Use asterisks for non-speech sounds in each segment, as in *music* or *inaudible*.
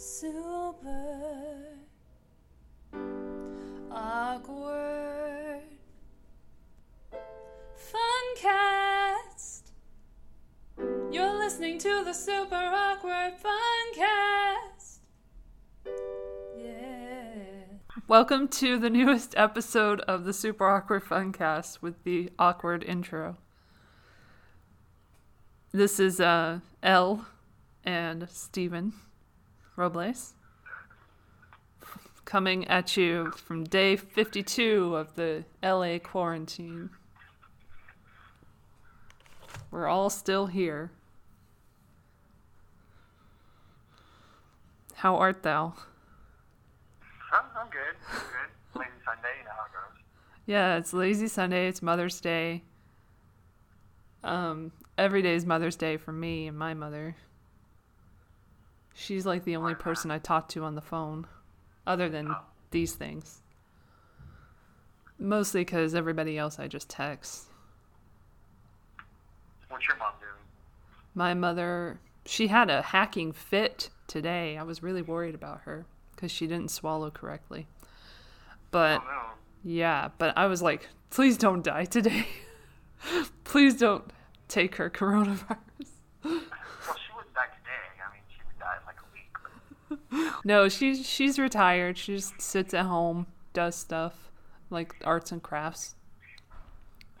super awkward funcast. You're listening to the super awkward funcast. Yeah. Welcome to the newest episode of the Super Awkward Funcast with the awkward intro. This is uh, Elle and Steven Robles coming at you from day 52 of the LA quarantine. We're all still here. How art thou? I'm, I'm good. I'm good. Lazy Sunday, you know how it goes. Yeah, it's lazy Sunday. It's Mother's Day. Um, every day is Mother's Day for me and my mother. She's like the only person I talk to on the phone, other than these things. Mostly because everybody else I just text. What's your mom doing? My mother, she had a hacking fit today. I was really worried about her because she didn't swallow correctly. But Oh no. Yeah, but I was like, please don't die today. *laughs* please don't take her coronavirus. *laughs* Well, she wouldn't die today. I mean, she would die in like a week. But No, she's she's retired. She just sits at home, does stuff like arts and crafts,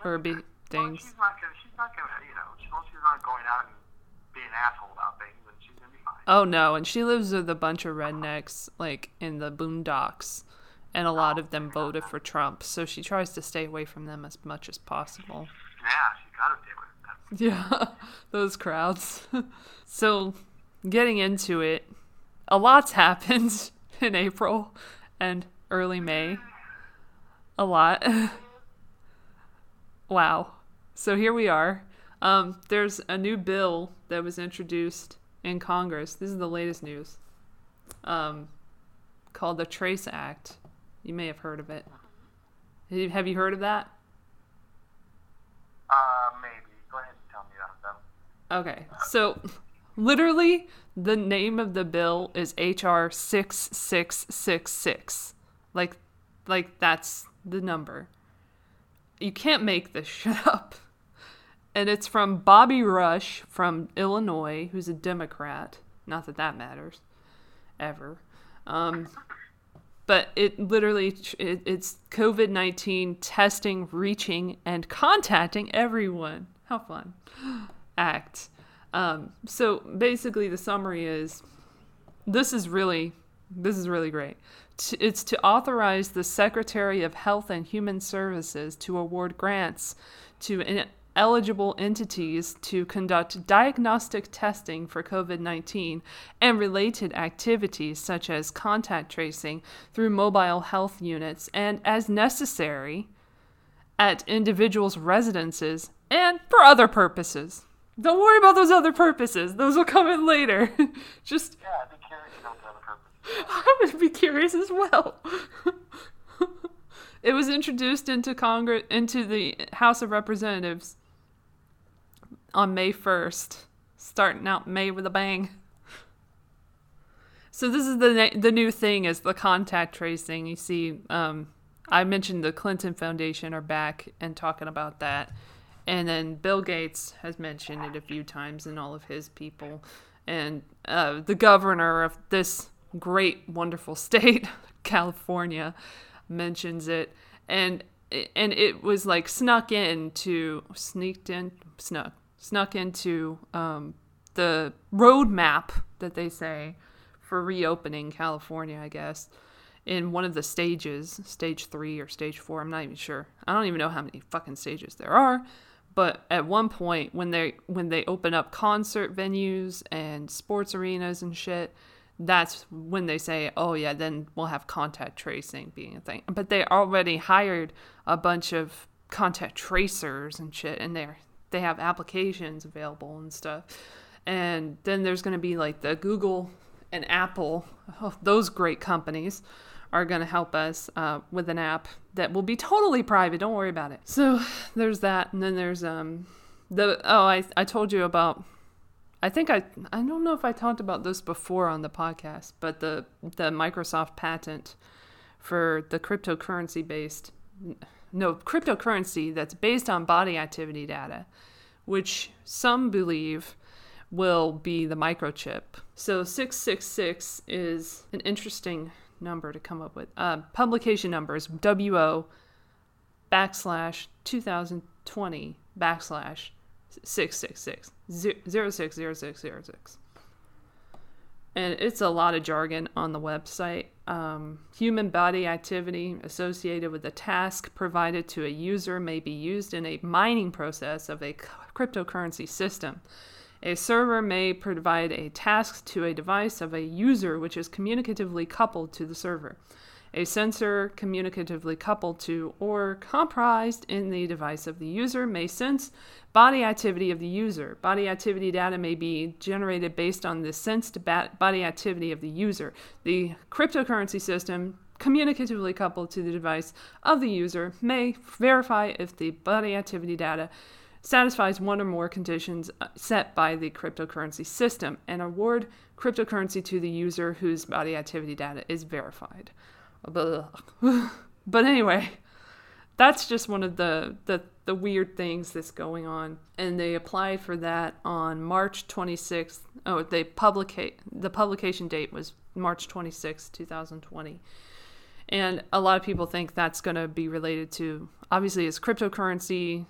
or be well, things. she's not gonna. She's not gonna. You know, she, well, she's not going out and be an asshole about things, and she's gonna be fine. Oh no, and she lives with a bunch of rednecks, like in the boondocks, and a lot oh, of them voted for Trump. So she tries to stay away from them as much as possible. Yeah, she's gotta deal with that. *laughs* Yeah, *laughs* those crowds. *laughs* so, getting into it, a lot's *laughs* happened in April and early May. A lot. *laughs* wow. So here we are. Um, there's a new bill that was introduced in Congress. This is the latest news. Um, called the Trace Act. You may have heard of it. Have you heard of that? Uh, maybe. Go ahead and tell me about them. Okay, so literally the name of the bill is HR six six six six. Like, like that's the number. You can't make this *laughs* shit up. And it's from Bobby Rush from Illinois, who's a Democrat. Not that that matters, ever. Um, but it literally it, it's COVID nineteen testing, reaching, and contacting everyone. How fun! *gasps* Act. Um, so basically, the summary is this is really this is really great. It's to authorize the Secretary of Health and Human Services to award grants to eligible entities to conduct diagnostic testing for COVID 19 and related activities such as contact tracing through mobile health units and, as necessary, at individuals' residences and for other purposes. Don't worry about those other purposes, those will come in later. *laughs* Just Yeah, I'd be curious what the other purpose. *laughs* I would be curious as well. *laughs* it was introduced into Congress into the House of Representatives on May 1st, starting out May with a bang. So this is the na- the new thing is the contact tracing. You see, um, I mentioned the Clinton Foundation are back and talking about that, and then Bill Gates has mentioned it a few times and all of his people, and uh, the governor of this great, wonderful *laughs* state, California, mentions it, and and it was like snuck into sneaked in snuck snuck into um, the roadmap that they say for reopening California, I guess, in one of the stages, stage three or stage four. I'm not even sure. I don't even know how many fucking stages there are. But at one point, when they when they open up concert venues and sports arenas and shit, that's when they say, "Oh yeah, then we'll have contact tracing being a thing." But they already hired a bunch of contact tracers and shit, and they're they have applications available and stuff. And then there's going to be like the Google and Apple, oh, those great companies are going to help us uh, with an app that will be totally private. Don't worry about it. So there's that, and then there's um the oh I I told you about I think I I don't know if I talked about this before on the podcast, but the the Microsoft patent for the cryptocurrency based no cryptocurrency that's based on body activity data, which some believe will be the microchip. So 666 is an interesting number to come up with. Uh, publication numbers WO backslash 2020 backslash 666 060606. And it's a lot of jargon on the website. Um, human body activity associated with a task provided to a user may be used in a mining process of a cryptocurrency system. A server may provide a task to a device of a user which is communicatively coupled to the server. A sensor communicatively coupled to or comprised in the device of the user may sense body activity of the user. Body activity data may be generated based on the sensed body activity of the user. The cryptocurrency system communicatively coupled to the device of the user may verify if the body activity data satisfies one or more conditions uh, set by the cryptocurrency system and award cryptocurrency to the user whose body activity data is verified. *laughs* but anyway, that's just one of the, the the weird things that's going on. And they applied for that on March 26th. Oh, they publicate the publication date was March 26th, 2020. And a lot of people think that's going to be related to obviously it's cryptocurrency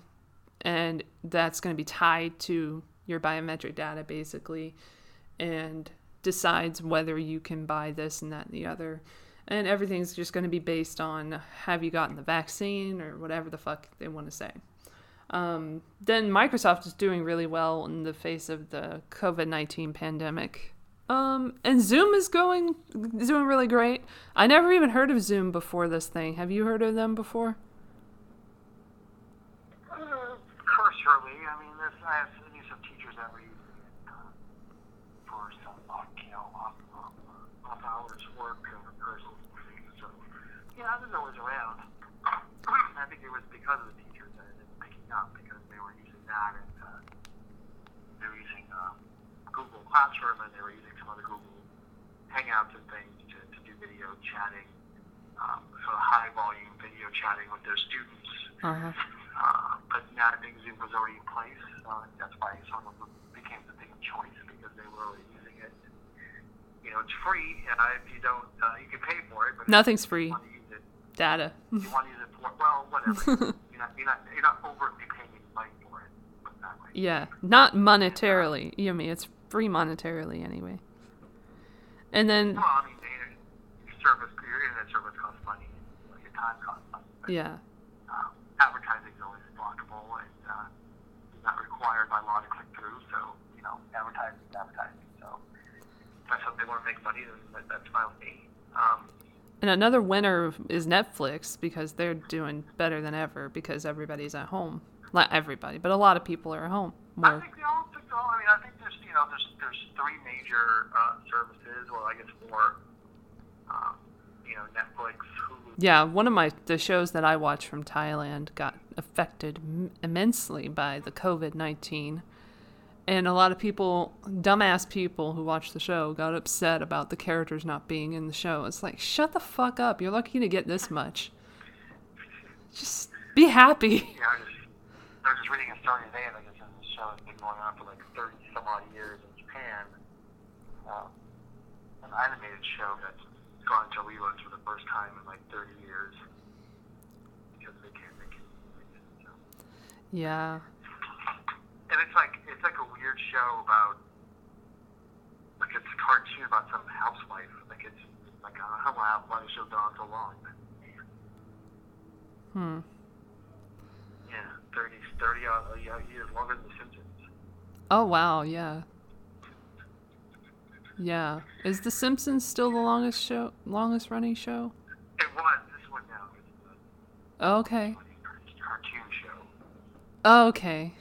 and that's going to be tied to your biometric data basically and decides whether you can buy this and that and the other and everything's just going to be based on have you gotten the vaccine or whatever the fuck they want to say. Um, then Microsoft is doing really well in the face of the COVID 19 pandemic. Um, and Zoom is going, doing really great. I never even heard of Zoom before this thing. Have you heard of them before? Uh, cursorily, I mean, this, I have knew some teachers that were uh, for some, uh, you know, off, off, off hours work or personal things. So, yeah, I was always around. I think it was because of the teachers that it didn't picking up because they were using that and uh, they were using um, Google Classroom and they were using some other Google Hangouts and things to, to do video chatting, um, sort of high volume video chatting with their students. Uh-huh. Uh, but now I think Zoom was already in place. Uh, that's why some of them became the thing of choice because they were already using it. You know, it's free, and uh, if you don't, uh, you can pay for it. But Nothing's free. You want to use it. Data. You want to use it for well, whatever. *laughs* you're not, you're not, you're not overtly paying money for it. Put that way. yeah, not monetarily. You I mean, it's free monetarily anyway. And then, Well, I mean, the your service, your internet service costs money, your time costs money. But, yeah. um, advertising is always blockable and uh, not required by law to click through. So, you know, advertising is advertising. So, if that's how they want to make money, then that's fine with me. Um, And another winner is Netflix because they're doing better than ever because everybody's at home. Not everybody, but a lot of people are at home. I think they all think all. I mean, I think there's you know there's there's three major uh, services. Well, I guess four. Um, you know, Netflix, Hulu. Yeah, one of my the shows that I watch from Thailand got affected immensely by the COVID nineteen, and a lot of people, dumbass people who watch the show, got upset about the characters not being in the show. It's like, shut the fuck up! You're lucky to get this much. Just be happy. Yeah, I was just I was just reading a story today that this is- this show has been going on for like 30 some odd years in Japan. Uh, an animated show that's gone to reruns for the first time in like 30 years because they can't make it. So. Yeah. And it's like it's like a weird show about like it's a cartoon about some housewife. Like it's like I don't know why why the show's been so long. Hmm. Yeah, 30, 30 odd uh, years longer than The Simpsons. Oh wow. Yeah. Yeah. Is The Simpsons still the longest show, longest running show? It was this one now. Oh, it's a Okay. cartoon show. Oh, okay.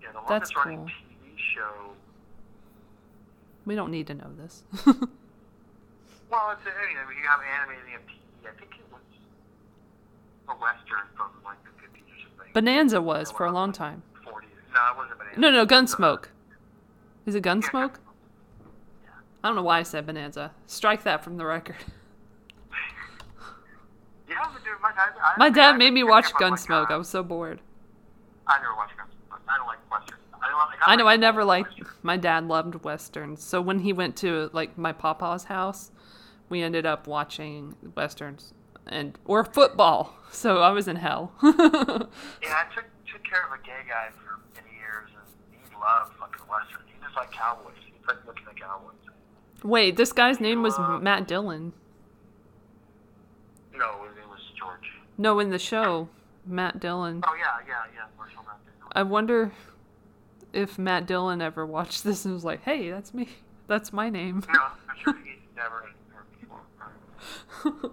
Yeah, the That's longest running cool. TV show. We don't need to know this. *laughs* Well, it's I mean, you have animated, have TV. I think it was a western from like the 50s or something. Bonanza was for a long time. 40s. No, it wasn't Bonanza. No, no, Gunsmoke. Is it Gunsmoke? I don't know why I said Bonanza. Strike that from the record. Yeah, but dude, my dad. I, My dad I made me think watch like, Gunsmoke. uh, I was so bored. I never watched Gunsmoke. I don't like westerns. I don't like. I know. like I never liked. westerns. My dad loved westerns, so when he went to like my papa's house, we ended up watching westerns and or football. *laughs* So I was in hell. *laughs* Yeah, I took took care of a gay guy for many years, and he loved fucking westerns. He just liked cowboys. He liked looking at cowboys. Wait, this guy's name was Uh, Matt Dillon. No, his name was George. No, in the show, Matt Dillon. Oh yeah, yeah, yeah. Marshall Matheson. I wonder if Matt Dillon ever watched this and was like, "Hey, that's me. That's my name." No, I'm sure he's never heard before.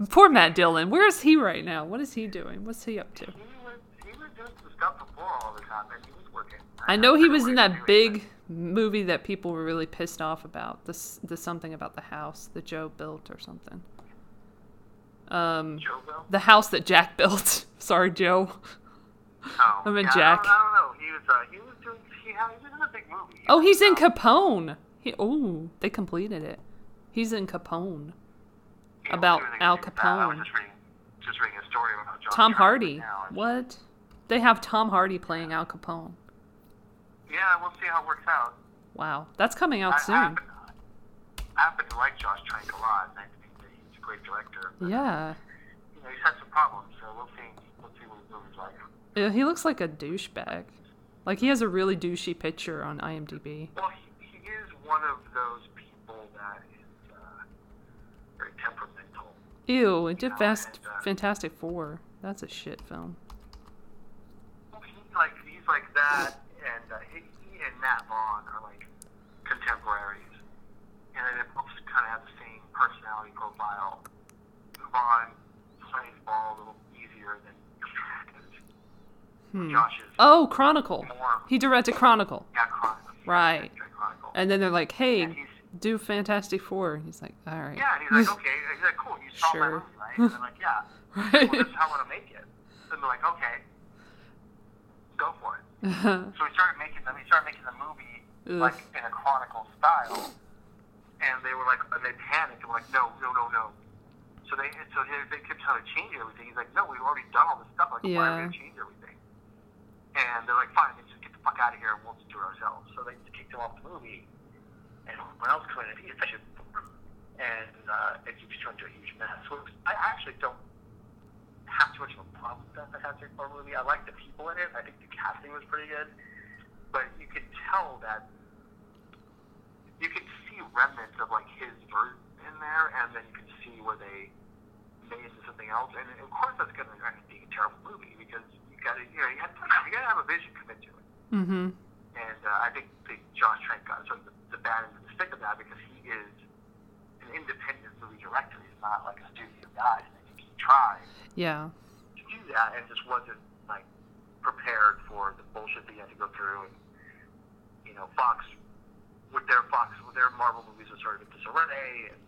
*laughs* Poor Matt Dillon. Where is he right now? What is he doing? What's he up to? He was he was doing some stuff before all the time, and he was working. I know he was in that big movie that people were really pissed off about. This the something about the house that Joe built or something. Um. The house that Jack *laughs* built. Sorry, Joe. Oh, I meant yeah, Jack. I don't, I don't know. He was uh, he was doing he, had, he was in a big movie. Oh, he's in Capone. He oh, they completed it. He's in Capone. was about Al anything with that. I was Capone. just reading just reading a story about John Tom Hardy. now. What? They have Tom Hardy playing Al Capone. Yeah, we'll see how it works out. Wow, that's coming out I, I, soon. happen, I happen to like Josh Trank a lot, and I think that he's a great director. But, Yeah. You know, he's had some problems, so we'll see. We'll see what movie's like. Yeah, he looks like a douchebag. Like he has a really douchey picture on IMDb. Well, he, he is one of those people that is uh, very temperamental. Ew, it did Fast and, uh, Fantastic Four. That's a shit film. Well, he, like he's like that, and uh, he, he and Matt Vaughn are like contemporaries, and they both kind of have the same personality profile. Vaughn plays ball a little easier than Hmm. Josh is. Oh, Chronicle. More. He directed Chronicle. Yeah, Chronicle. Right. Chronicle. And then they're like, "Hey, do Fantastic Four. He's like, "All right." yeah, and he's like, okay. He's like, cool. You saw Sure. my movie, right? And they're like, yeah. *laughs* Right. Well, this is how I want to make it. And they're like, okay, go for it. So we started making them. We started making the movie Ugh. like in a chronicle style, and they were like, and they panicked and were like, no, no, no, no. So they, so they, they kept trying to change everything. He's like, no, we've already done all this stuff. Like, why are we gonna change everything? And they're like, fine, then just get the fuck out of here, and we'll just do it ourselves. So they kicked him off the movie, and when else could it? He a and uh, it just turned into a huge mess. So I actually don't have too much of a problem with that Fantastic Four movie. I like the people in it. I think the casting was pretty good, but you could tell that you could see remnants of like his version in there, and then you could see where they made into something else. And of course, that's going to end up being a terrible movie because you got to, you know, you, have to, you got to have a vision commit to it. mm-hmm. And uh, I think the Josh Trank got sort of the, the bad end of the stick of that because he is an independent movie director. He's not like a studio guy. And I think he tried Yeah. to do that and just wasn't like prepared for the bullshit that he had to go through. And you know, Fox with their Fox with their Marvel movies was sort of a disarray. And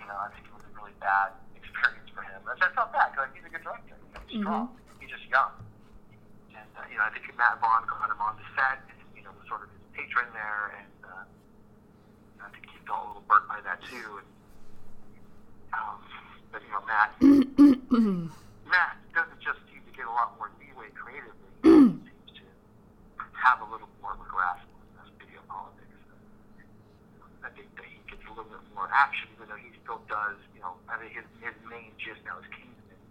you know, I think it was a really bad experience for him. And I felt bad because he's a good director. You know, he's strong. He's just young. And uh, you know, I think Matt Vaughn got him on the set, and you know, was sort of his patron there, and uh, I think he felt a little burnt by that too. And, um, but you know, Matt, Matt doesn't just seem to get a lot more leeway creatively. *clears throat* he seems to have a little more of a grasp on this video politics. I think that he gets a little bit more action, even though he still does. You know, I think his his main gist now is Kingsman.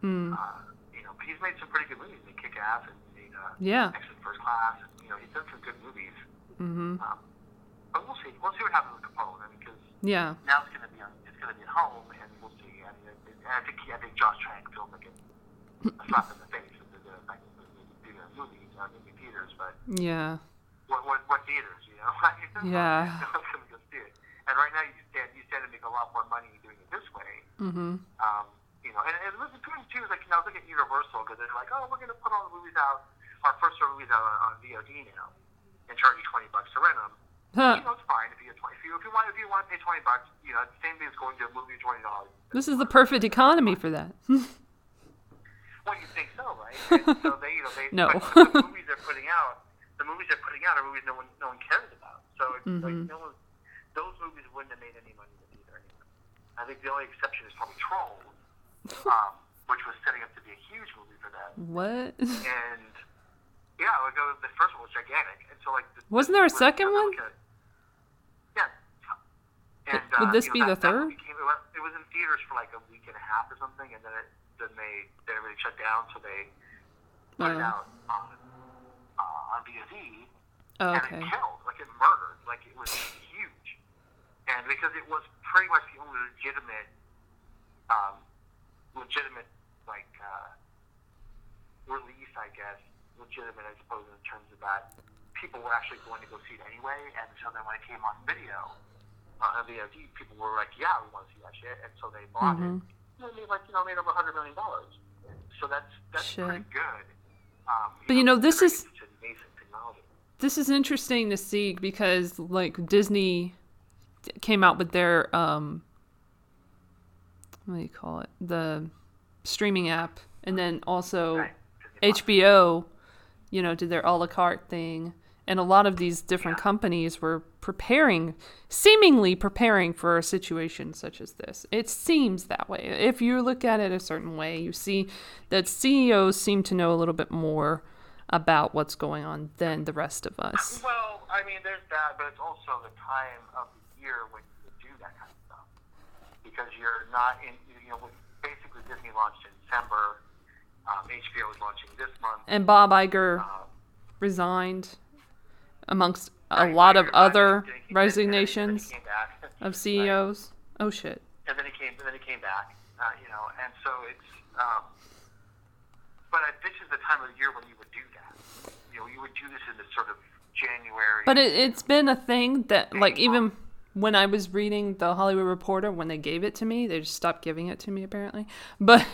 Mm. Uh, you know, but he's made some pretty good movies. He Kick Ass and made uh, Yeah. Excellent First Class. And, you know, he's done some good movies. Mm-hmm. Um, but we'll see. We'll see what happens with Capone. I mean, because Yeah. now it's going to be on, going to be at home, and we'll see. I mean, it, and I think I think Josh Trank feels like a, a slap in the face of the, the, like, the, the, movie, you know, movie theaters. But Yeah. what what, what theaters? You know? *laughs* Yeah. no one's going to go see it. And right now, you stand you stand to make a lot more money doing it this way. Mm-hmm. Um, you know, and, and what's good too is like, you know, I was looking at Universal because they're like, oh, we're going to put all the movies out, our first movies out on, on VOD now, and charge you twenty bucks to rent them. Huh. You know, it's fine if you get twenty. If you, if you want, if you want to pay twenty bucks, you know, the same thing as going to a movie twenty dollars. This is the perfect economy for that. *laughs* Well, you think so, right? And *laughs* so they, you know, they No. the *laughs* movies they're putting out, the movies they're putting out are movies no one no one cares about. So it's like Mhm. no one, those movies wouldn't have made any money either. Anyway. I think the only exception is probably Trolls, um, which was setting up to be a huge movie for them. What? And yeah, like the first one was gigantic, and so like the, Wasn't there a second one? at- Yeah. And, Would uh, this be know, the that- that third? it, was, it was in theaters for like a week and a half or something, and then it then they they really shut down, so they put it Oh. out on uh, on VOD, Oh, and okay. it killed, like it murdered, like it was huge, and because it was pretty much the only legitimate, um, legitimate like uh, release, I guess, legitimate, I suppose, in terms of that people were actually going to go see it anyway, and so then when it came on video, on VOD, people were like, "Yeah, we want to see that shit," and so they bought Mhm. it. And they made like you know made over a hundred million dollars. So that's that's Shit. pretty good. Um, But, you know, this is- it's such amazing technology. This is interesting to see because like Disney came out with their um what do you call it? The streaming app and then also Right. HBO, you know, did their a la carte thing. And a lot of these different Yeah. companies were preparing, seemingly preparing for a situation such as this. It seems that way. If you look at it a certain way, you see that CEOs seem to know a little bit more about what's going on than the rest of us. Well, I mean, there's that, but it's also the time of the year when you do that kind of stuff because you're not in. You know, basically Disney launched in December. Um, HBO is launching this month. And Bob Iger Um, resigned amongst a right, lot of other and and then and then resignations he came back. *laughs* of CEOs. Oh shit. and then he came, and then he came back. Uh, you know, and so it's. Um, but this is the time of the year when you would do that. You know, you would do this in the sort of January. But it, it's been a thing that, like, even when I was reading the Hollywood Reporter, when they gave it to me, they just stopped giving it to me apparently. *laughs* But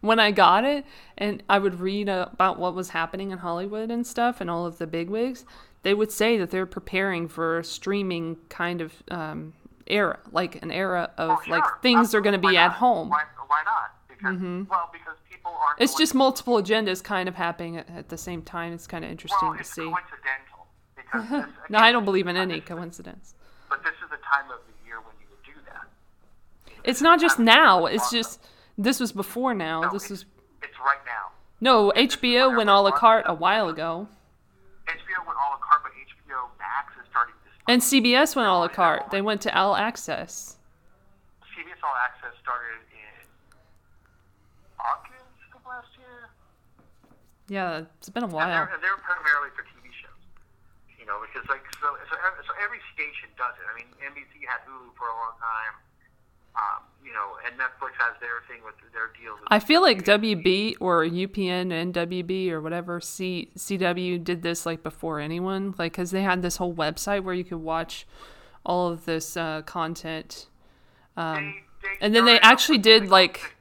when I got it and I would read about what was happening in Hollywood and stuff and all of the bigwigs, they would say that they're preparing for a streaming kind of um, era, like an era of Oh, like sure. things are going to be at home. Why, why not? Because well, because people aren't. It's just multiple agendas kind of happening at, at the same time. It's kind of interesting well, to see. coincidental because *laughs* this, No, I don't believe in any coincidence. But this is the time of the year when you would do that. It's not just time of the year now. It's just this was before now. No, This is it's right now. no HBO went a la carte a while ago, HBO went a la carte, but HBO Max is starting to. And CBS went all a la carte. They went to All Access. CBS All Access started in August of last year. Yeah, it's been a And while. they're, and they're primarily for TV shows. You know, because like so, so, so every station does it. I mean, NBC had Hulu for a long time. Um, you know, and Netflix has their thing with their deals. With I feel like WB or UPN and WB or whatever C CW did this like before anyone, like because they had this whole website where you could watch all of this uh, content, um, They- they and then they actually did like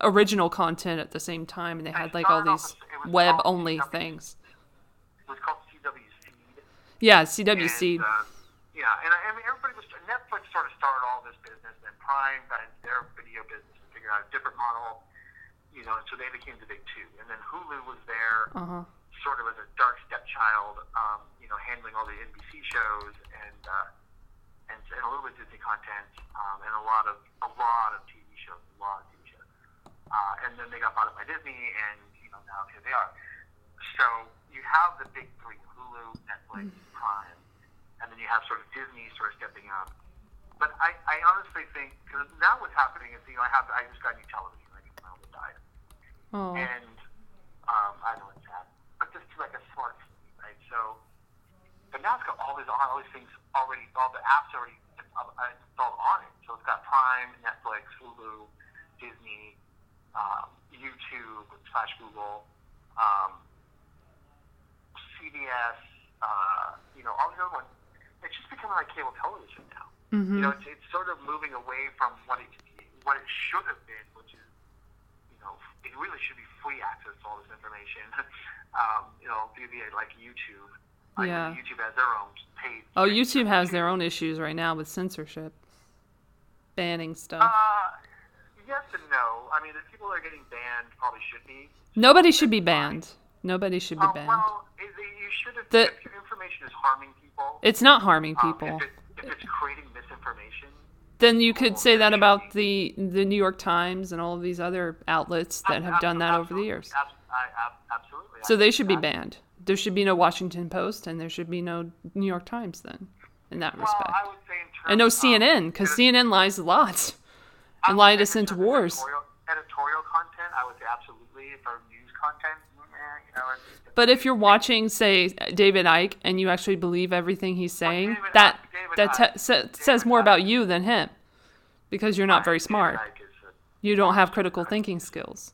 original content at the same time, and they had like all these with- it was web only CW. things. It was called CW Seed. Yeah, CW Seed. And, uh, yeah, and I, I mean, everybody was Netflix sort of started all this business, Prime got into their video business and figured out a different model. You know, so they became the big two, and then Hulu was there, Uh huh. sort of as a dark stepchild, um, you know, handling all the NBC shows and uh, and, and a little bit of Disney content, um, and a lot of a lot of TV shows, a lot of TV shows. Uh, and then they got bought up by Disney, and you know now here they are. So you have the big three: Hulu, Netflix, Prime, and then you have sort of Disney sort of stepping up. But I, I honestly think because now what's happening is you know I have I just got new television. Like my own died. Oh. And um, I don't know it's sad, but just to like a smart TV, right? So, but now it's got all these all these things already, all the apps already uh, installed on it. So it's got Prime, Netflix, Hulu, Disney, um, YouTube slash Google, um, CBS, uh, you know, all the other ones. It's just becoming like cable television now. Mhm. You know, it's, it's sort of moving away from what it what it should have been, which is you know, it really should be free access to all this information. *laughs* um, you know, via via, like YouTube. Like, Yeah. YouTube has their own paid. Oh, YouTube has their own issues right now with censorship, banning stuff. Uh, yes and no. I mean, the people that are getting banned probably should be. Nobody should be banned. Nobody should be Oh, banned. well, you should have. The- if your information is harming people, It's not harming um, people. if, it, if it's creating misinformation, Then you could say that about the the New York Times and all of these other outlets that have done that over the years. abs- I, ab- absolutely. So they should be banned. There should be no Washington Post and there should be no New York Times then, in that respect. I would say in terms And no CNN because CNN lies lots I and lied us into wars. Editorial, editorial content, I would say absolutely. For news content, eh, you know, it's, But if you're watching, say, David Icke, and you actually believe everything he's saying, David that Icke- that te- sa- says more Icke- about you than him, because you're not very smart. A- You don't have critical thinking skills,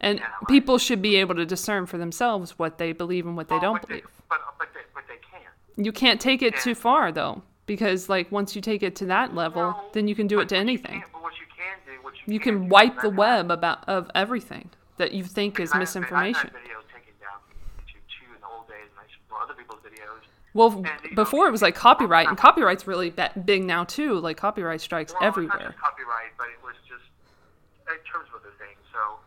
and Yeah, people should be able to discern for themselves what they believe and what they well, don't but they- believe. But but they, but they can. You can't take it Yeah. too far though, because like once you take it to that level, then you can do it to anything. can- But what you can you, You can, can wipe the web about of everything that you think is misinformation. I've had videos taken down from YouTube too in the old days, and I saw other people's videos. Well, And, you know, before it was like copyright, and copyright's really big now too. Like copyright strikes Well, not everywhere. just copyright, but it was just in terms of other things. So,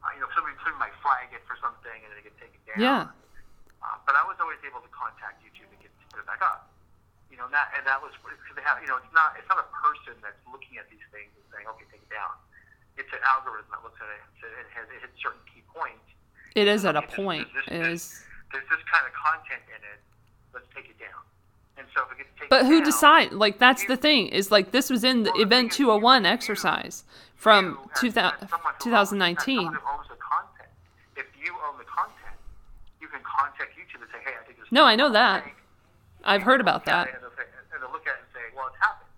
uh, you know, somebody, somebody might flag it for something and then it get taken down. Yeah. Uh, but I was always able to contact YouTube and get to put it back up. You know, and that and that was because they have. You know, it's not it's not a person that's looking at these things and saying, okay, take it down. It's an algorithm that looks at it and says- it has it hits certain key points. It is at a point. this- It this- is. There's this kind of content in it. Let's take it down. And so if it gets taken But who down, decide? Like that's the thing. Is like this was in the Well, event thing is, you- 201 exercise from you, 2000, as someone who owns- as 2019. owns if you own the content, you can contact YouTube and say, "Hey, I think this." No, I know that. fake." I've And heard about that. And they'll, and they'll look at it and say, "Well, it's happened."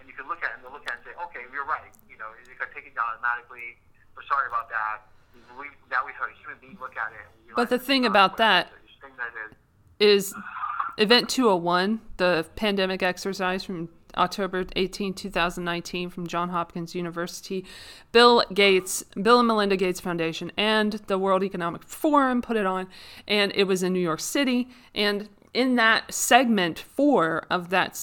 And you can look at it and they'll look at it and say, "Okay, you're right. You know, it got taken down automatically. We're sorry about that. We, now we have a human being look at it." And But the thing about that is. Event 201 the pandemic exercise from October 18, 2019 from John Hopkins University, Bill Gates, Bill and Melinda Gates Foundation and the World Economic Forum put it on and it was in New York City. And in that segment 4 of that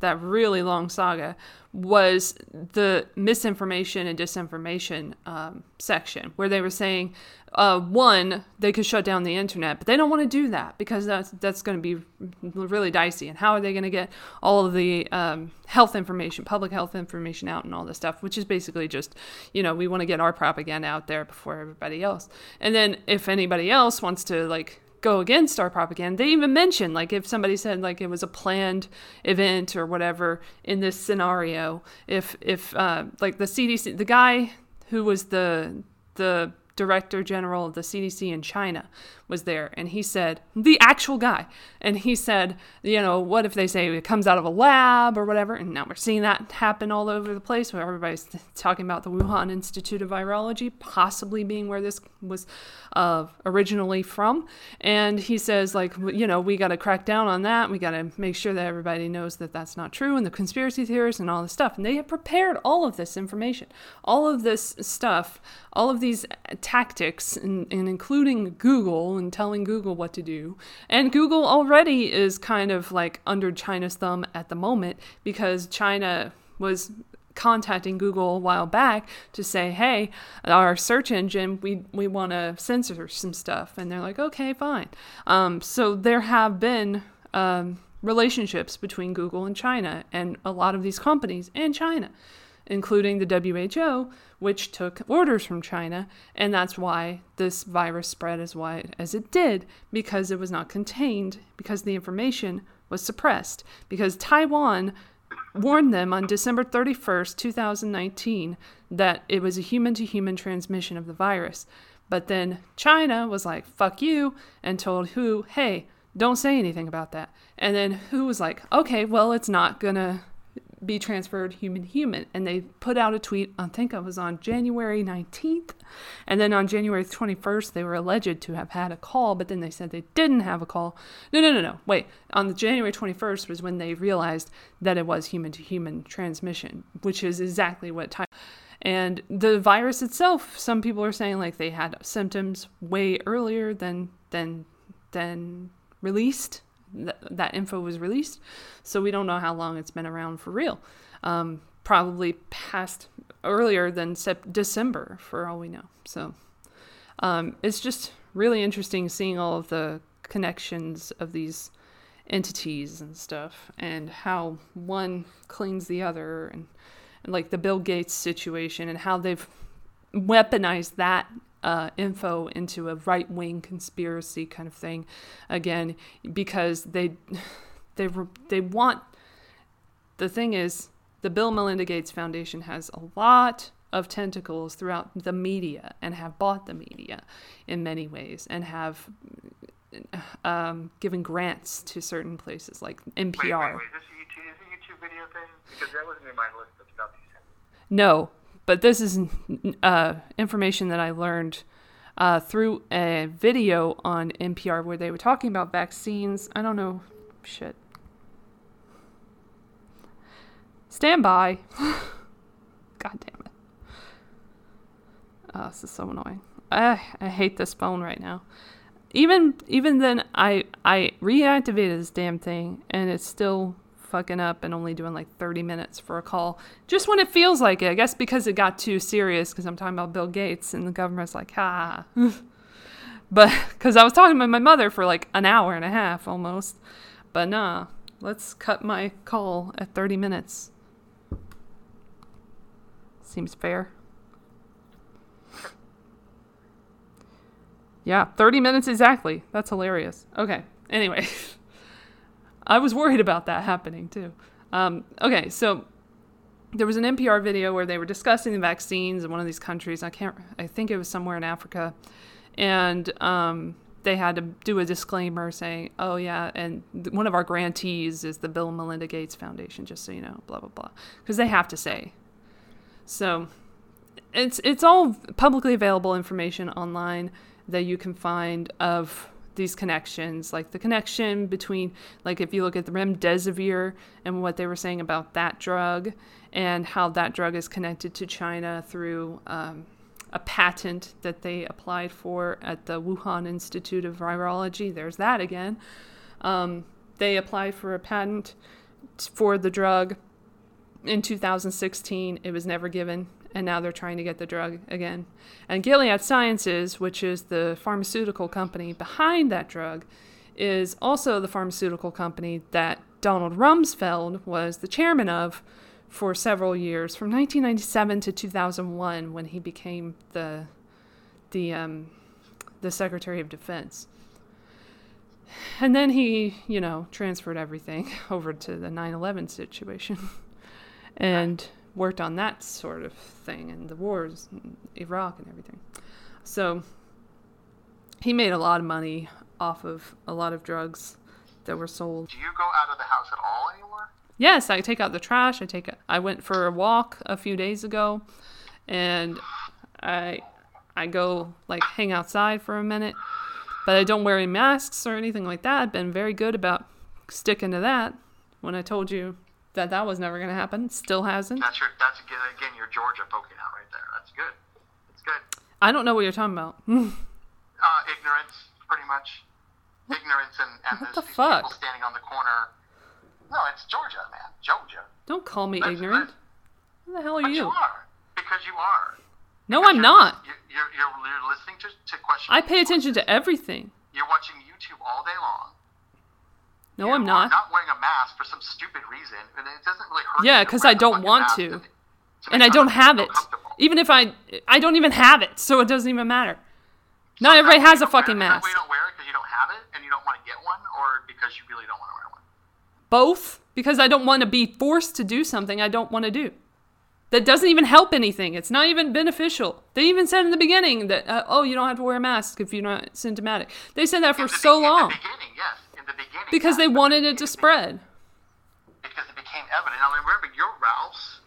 that really long saga was the misinformation and disinformation um, section where they were saying uh, one they could shut down the internet but they don't want to do that because that's that's going to be really dicey. And how are they going to get all of the um, health information public health information out and all this stuff which is basically just you know we want to get our propaganda out there before everybody else. And then if anybody else wants to like go against our propaganda. They even mentioned like if somebody said like it was a planned event or whatever in this scenario, if if uh, like the CDC, the guy who was the the director general of the CDC in China was there and he said the actual guy. And he said you know what if they say it comes out of a lab or whatever? And now we're seeing that happen all over the place where everybody's talking about the Wuhan Institute of Virology possibly being where this was uh, originally from. And he says like you know we got to crack down on that. We got to make sure that everybody knows that that's not true and the conspiracy theorists and all this stuff. And they have prepared all of this information. All of this stuff all of these tactics and, and including Google and telling Google what to do. And Google already is kind of like under China's thumb at the moment because China was contacting Google a while back to say, "Hey, our search engine, we we want to censor some stuff," and they're like, "Okay, fine." Um, so there have been um, relationships between Google and China, and a lot of these companies and China, including the WHO, which took orders from China, and that's why this virus spread as wide as it did because it was not contained, because the information was suppressed, because Taiwan warned them on December 31st, 2019, that it was a human to human transmission of the virus. But then China was like, fuck you, and told WHO, hey, don't say anything about that. And then WHO was like, okay, well, it's not gonna be transferred human to human. And they put out a tweet, I think it was on January 19th. And then on January 21st, they were alleged to have had a call, but then they said they didn't have a call. No, no, no, no. Wait. On the January 21st was when they realized that it was human to human transmission, which is exactly what time. And the virus itself, some people are saying like they had symptoms way earlier than than than released. Th- that info was released, so we don't know how long it's been around for real. Um, probably past earlier than sep- December, for all we know. So um, it's just really interesting seeing all of the connections of these entities and stuff and how one cleans the other and, and like the Bill Gates situation and how they've weaponized that uh, info into a right wing conspiracy kind of thing again because they *sighs* they they want the thing is the Bill Melinda Gates Foundation has a lot of tentacles throughout the media and have bought the media in many ways and have um, given grants to certain places like NPR. Wait, wait, wait. This a YouTube, is a YouTube video thing? Because that wasn't in my list of stuff you sent. No, but this is uh, information that I learned uh, through a video on NPR where they were talking about vaccines. I don't know. Shit. Stand by. *laughs* God damn it. Oh, this is so annoying. I, I hate this phone right now. Even even then, I I reactivated this damn thing, and it's still fucking up and only doing like 30 minutes for a call. Just when it feels like it. I guess because it got too serious because I'm talking about Bill Gates and the government's like, ha. *laughs* but because I was talking to my mother for like an hour and a half almost. But nah, let's cut my call at 30 minutes. Seems fair. Yeah, 30 minutes exactly. That's hilarious. Okay, anyway. *laughs* I was worried about that happening too. Um, okay, so there was an NPR video where they were discussing the vaccines in one of these countries. I can't. I think it was somewhere in Africa, and um, they had to do a disclaimer saying, "Oh yeah, and th- one of our grantees is the Bill and Melinda Gates Foundation, just so you know." Blah blah blah, because they have to say. So, it's it's all publicly available information online that you can find of these connections, like the connection between, like if you look at the remdesivir and what they were saying about that drug, and how that drug is connected to China through um, a patent that they applied for at the Wuhan Institute of Virology. There's that again. Um, they applied for a patent for the drug in 2016. It was never given, and now they're trying to get the drug again. And Gilead Sciences, which is the pharmaceutical company behind that drug, is also the pharmaceutical company that Donald Rumsfeld was the chairman of for several years, from 1997 to 2001, when he became the the um, the Secretary of Defense. And then he, you know, transferred everything *laughs* over to the 9 11 situation and worked on that sort of thing and the wars in Iraq and everything. So he made a lot of money off of a lot of drugs that were sold. Do you go out of the house at all anymore? Yes, I take out the trash. I take I went for a walk a few days ago and I I go like hang outside for a minute. But I don't wear any masks or anything like that. I've been very good about sticking to that when I told you that that was never going to happen. Still hasn't. That's your. That's again, your Georgia poking out right there. That's good. That's good. I don't know what you're talking about. *laughs* Uh, ignorance, pretty much. Ignorance and, and What the fuck? people standing on the corner. No, it's Georgia, man. Georgia. don't call me That's- ignorant. that's- Who the hell are you you? are because you are. No, Because I'm you're- not. You're, you're, you're, you're listening to, to questions. I pay attention to everything. You're watching YouTube all day long. No, You I'm not. not wearing a mask for some stupid reason, and it doesn't really hurt. Yeah, you to 'cause wear I don't want to. to- to And I don't have it. Even if I I don't even have it, so it doesn't even matter. Not everybody has a fucking mask. don't wear it because you don't have it and you don't want to get one, or because you really don't want to wear one. Both, because I don't want to be forced to do something I don't want to do. That doesn't even help anything. It's not even beneficial. They even said in the beginning that, uh, oh, you don't have to wear a mask if you're not symptomatic. They said that for so long In the beginning, yes. The beginning. because they wanted it to spread. Because it became evident. Now remember, your Ralph's.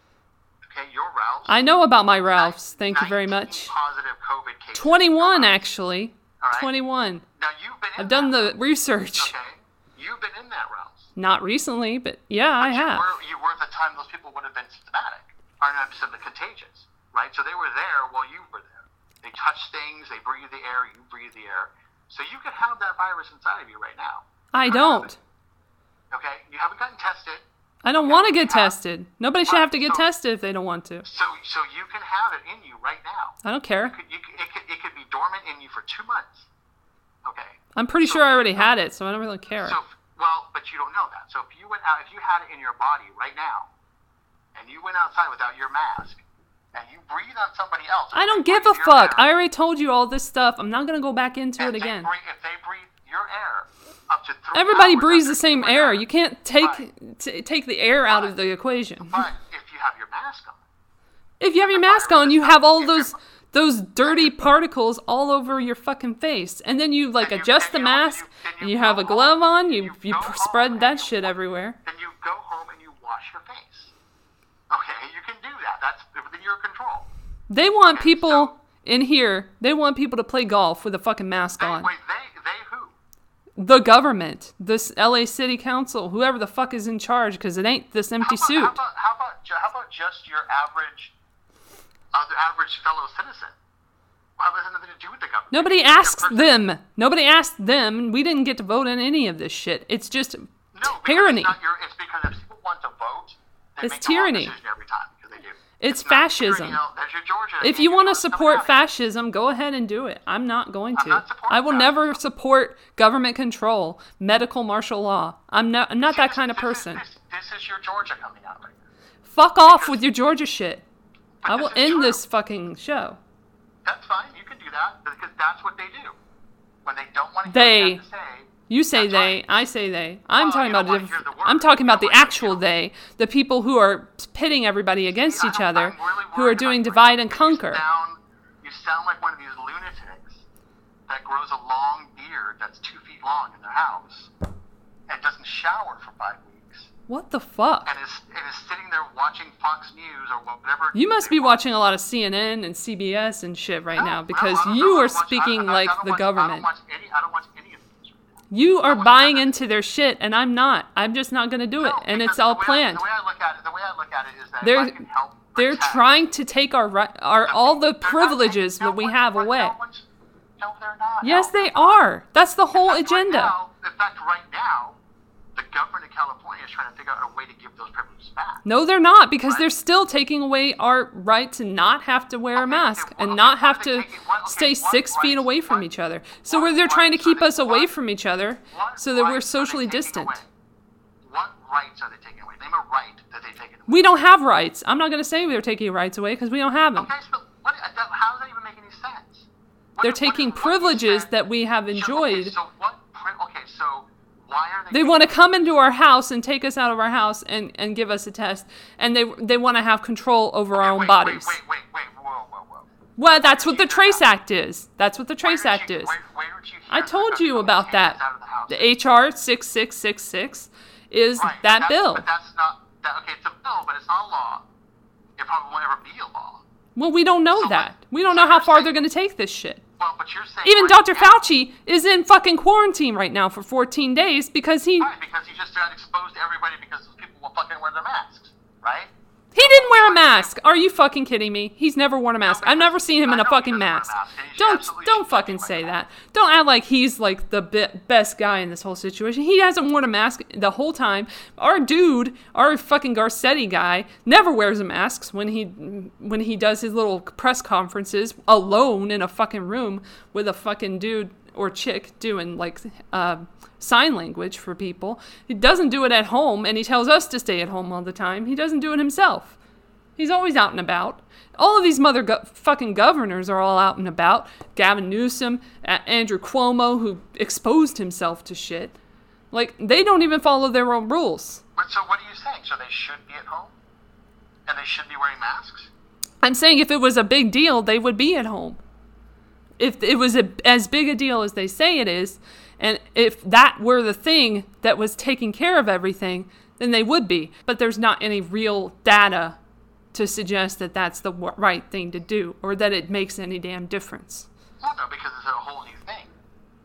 Okay, your Ralph's. I know about my Ralphs. Thank you very much. Positive COVID cases. 21, actually. All right. 21. Now you've been. In I've done the research. Okay, you've been in that Ralph's. Not recently, but yeah, I you have. Were, you were at the time those people would have been symptomatic, or not symptomatic, contagious, right? So they were there while you were there. They touched things, they breathe the air, you breathe the air. So you could have that virus inside of you right now. I You could have don't. Okay, you haven't gotten tested, I don't want to get tested. Nobody should have to get So- tested if they don't want to. so so you can have it in you right now. I don't care. You could, you could, it could it could be dormant in you for two months. Okay. I'm pretty sure I already had it, so I don't really care. So, well, but you don't know that. So if you went out, if you had it in your body right now, and you went outside without your mask, and you breathe on somebody else, I don't give a fuck. air, I already told you all this stuff. I'm not gonna go back into it again. breathe- if they breathe your air up to three Everybody breathes the same air. out, You can't take Right. t- take the air out of the equation. But if you have your mask on, If you have your mask on, you have all those those dirty particles all over your fucking face, and then you like adjust the mask, and you have a glove on. You you you go p- home spread that shit everywhere. then you go home and you wash your face. Okay, you can do that. That's within your control. They want people in here. They want people to play golf with a fucking mask on. wait, they? The government, this LA City Council, whoever the fuck is in charge, because it ain't this empty how about, suit. How about, how about how about just your average, uh, other average fellow citizen? Well, that has nothing to do with the government. Nobody It's asked them. Nobody asked them. We didn't get to vote on any of this shit. It's just No, tyranny. It's, not your, it's because if people want to vote, they It's make the wrong tyranny. decision every time because. It's fascism. tyranny, no, your Georgia. If you want to support fascism, go ahead and do it. I'm not going to. not I will never support government control, medical martial law. I'm not. I'm not that This- kind of this is- person. This, this is your Georgia coming out right now. Fuck off with your Georgia shit. I will end true. this fucking show. That's fine. You can do that because that's what they do. When they don't want to They- what have to say, You say That's they, right. I say they. I'm Well, talking about hear the. I'm talking about the actual they, the people who are pitting everybody against I each other, really who are doing divide and conquer. sound, you sound like one of these lunatics that grows a long beard that's two feet long in their house and doesn't shower for five weeks What the fuck? and is, and is sitting there watching Fox News or whatever. You must be watching a lot of CNN and CBS and shit right No, now because I don't- you are watch- speaking I- I- I like don't the watch- I government. don't watch any. I don't watch any. You are buying into their shit, and I'm not. I'm just not going to do it, No, and it's all the way I- planned. the way I look at it, the way I look at it is that They're I can help they're trying to take our our all the privileges that we have away. No, they're not. Yes, they they're That's the whole In fact, right agenda. in fact, right now, government of California is trying to figure out a way to give those privileges back. No, they're not because What? they're still taking away our right to not have to wear a mask okay, and well, not have to taking- what- okay, stay six feet away from what- each other. So what where they're trying to keep they- us away from each other so that we're rights are they socially distant. away? What rights are they taking away? Name a right that they've taken away. We don't have rights. I'm not going to say they're taking rights away because we don't have them. Okay, so what, uh, how does that even make any sense? They're taking privileges that we have enjoyed. Okay, so what? Okay, so they? They want to come into our house and take us out of our house and, and give us a test, and they they want to have control over our Okay, own wait, bodies. Wait, wait, wait, wait, whoa, whoa, whoa. Well, that's what the Trace that? Act is. That's what the Trace Act you- is. Where, where did you hear I told you about that. us out of the? The HR 6666 is Right, that bill. But that's not. That, okay, it's a bill, but it's not a law. It probably won't ever be a law. Well, we don't know So that. what- We don't know how far saying- they're going to take this shit. Well, but you're saying Even Dr. now- Fauci is in fucking quarantine right now for 14 days because he Right, because he just got exposed to everybody because those people will fucking wear their masks, right? He didn't wear a mask. Are you fucking kidding me? He's never worn a mask. I've never seen him in a fucking mask. Don't don't fucking say that. Don't act like he's like the be- best guy in this whole situation. He hasn't worn a mask the whole time. Our dude, our fucking Garcetti guy, never wears a mask when he when he does his little press conferences alone in a fucking room with a fucking dude or chick doing like uh, sign language for people. He doesn't do it at home, and he tells us to stay at home all the time. He doesn't do it himself. He's always out and about. All of these mother go- fucking governors are all out and about. Gavin Newsom, A- Andrew Cuomo, who exposed himself to shit. Like, they don't even follow their own rules. But so what are you saying? So they should be at home, and they should be wearing masks. I'm saying if it was a big deal, they would be at home. If it was a, as big a deal as they say it is, and if that were the thing that was taking care of everything, then they would be. But there's not any real data to suggest that that's the w- right thing to do or that it makes any damn difference. Well, no, because it's a whole new thing.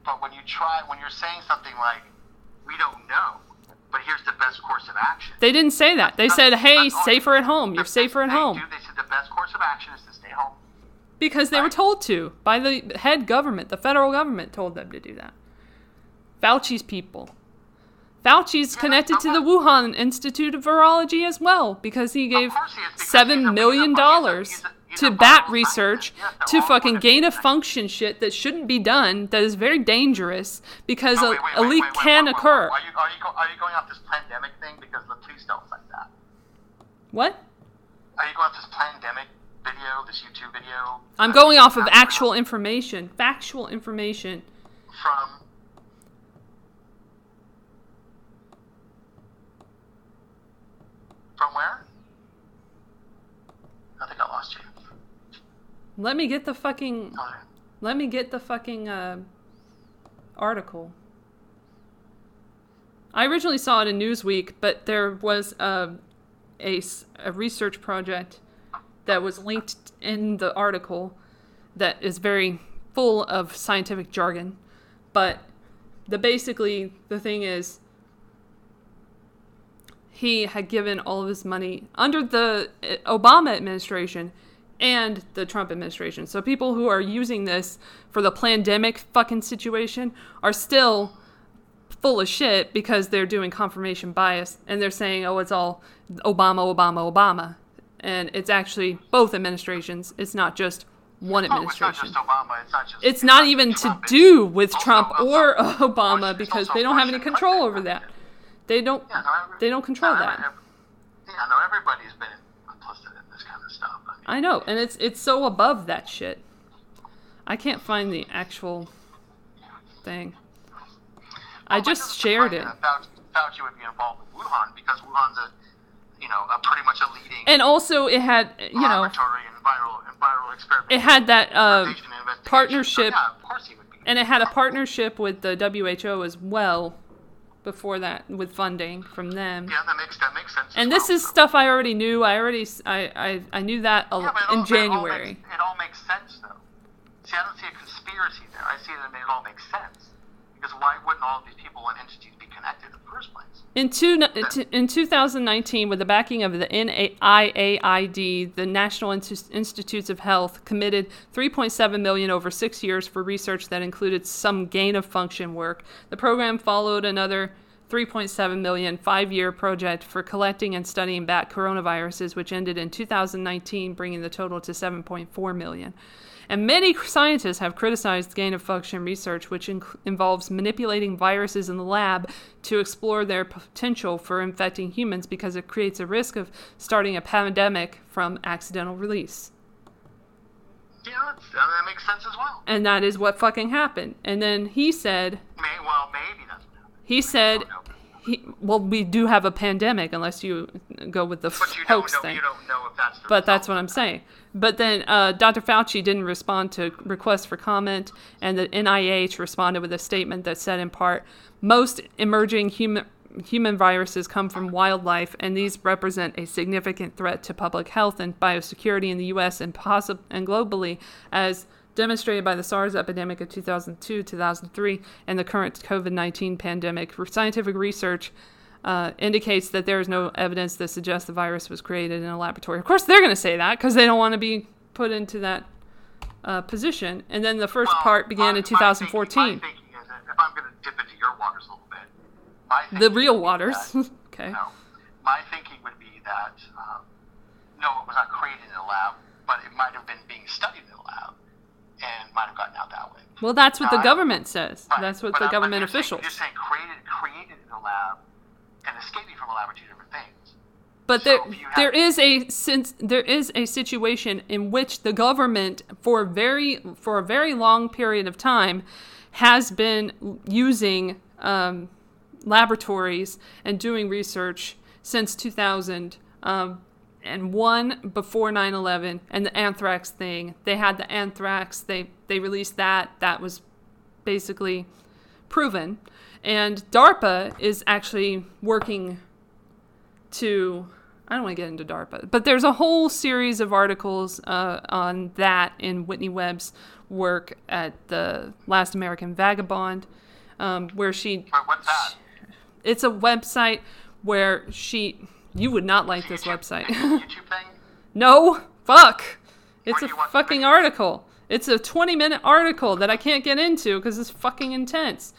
But when you try, when you're saying something like, "We don't know," but here's the best course of action. They didn't say that. They said, hey, safer at home. You're safer at they home. Do, they said the best course of action is to stay home. Because they were told to by the head government. The federal government told them to do that. Fauci's people. Fauci's connected to the Wuhan Institute of Virology as well because he gave of course he is, because he's seven million dollars he's a- he's to bat research, to fucking gain of function shit that shouldn't be done, that is very dangerous because a, a leak can occur. Are you, are, you are you going off this pandemic thing? Because the please don't say that. What? Are you going off this pandemic video, this YouTube video? I'm going off of actual information, factual information. From. From where? I think I lost you. Let me get the fucking. Let me get the fucking uh, article. I originally saw it in Newsweek, but there was a a research project that was linked in the article that is very full of scientific jargon. But the basically the thing is he had given all of his money under the uh, Obama administration and the Trump administration. So people who are using this for the pandemic fucking situation are still full of shit because they're doing confirmation bias and they're saying, "Oh, it's all Obama, Obama, Obama." And it's actually both administrations. It's not just one Oh, it's not administration. Obama. It's not just. It's not even to Trump, it's do with Trump or Obama because they don't have any control over that. They don't Yeah, no, every- they don't control no, that. every- Yeah, no, everybody's been complicit in this kind of stuff. I mean, I know, and it's it's so above that shit. I can't find the actual thing. I just shared it. Fauci, Fauci would be involved with Wuhan because Wuhan's a, you know, a pretty much a leading And also it had, you know, and viral and viral it had that uh, investigation and investigation. partnership So, yeah, of course he would be. and it had a partnership with the WHO as well before that with funding from them. yeah, that makes that makes sense. And this well. is stuff I already knew. I already I I, I knew that a, Yeah, it all- in it all January. makes- It all makes sense though. See, I don't see a conspiracy there. I see that it all makes sense. Because why wouldn't all of these people and entities be connected in the first place? In, two, in 2019, with the backing of the NIAID, the National Institutes of Health committed 3.7 million over six years for research that included some gain of function work. The program followed another 3.7 million five-year project for collecting and studying bat coronaviruses, which ended in 2019, bringing the total to 7.4 million. And many scientists have criticized gain of function research, which involves manipulating viruses in the lab to explore their potential for infecting humans because it creates a risk of starting a pandemic from accidental release. Yeah, that makes sense as well. And that is what fucking happened. And then he said, May, well, maybe that's. he said, he, well, we do have a pandemic unless you go with the But you don't hoax know. thing. You don't know if that's. The But that's what I'm saying. But then uh, Dr. Fauci didn't respond to requests for comment, and the NIH responded with a statement that said, in part, most emerging human human viruses come from wildlife, and these represent a significant threat to public health and biosecurity in the U.S. and and globally, as demonstrated by the SARS epidemic of 2002, 2003, and the current COVID-19 pandemic. Scientific research uh, indicates that there is no evidence that suggests the virus was created in a laboratory. Of course, they're going to say that because they don't want to be put into that uh, position. And then the first Well, part began my- in my 2014. thinking- My thinking is if I'm going to dip into your waters a little bit, my the real waters. that- *laughs* okay. No, my thinking would be that um, no, it was not created in a lab, but it might have been being studied in a lab, and might have gotten out that way. Well, that's what the Uh, government says. But- That's what the I'm- government saying- officials. You're saying created, created in a lab, escaping from a lab are two different things. But So there, have- there is a since there is a situation in which the government, for a very for a very long period of time, has been using um, laboratories and doing research since 2000. Um, and one before 9/11 and the anthrax thing. They had the anthrax. They they released that. That was basically proven. And DARPA is actually working to I don't want to get into DARPA, but there's a whole series of articles uh, on that in Whitney Webb's work at the Last American Vagabond, um, where she what's that? it's a website where she you would not like this *laughs* YouTube- website. No, fuck. It's a do you watch the fucking article. It's a 20 minute article that I can't get into because it's fucking intense.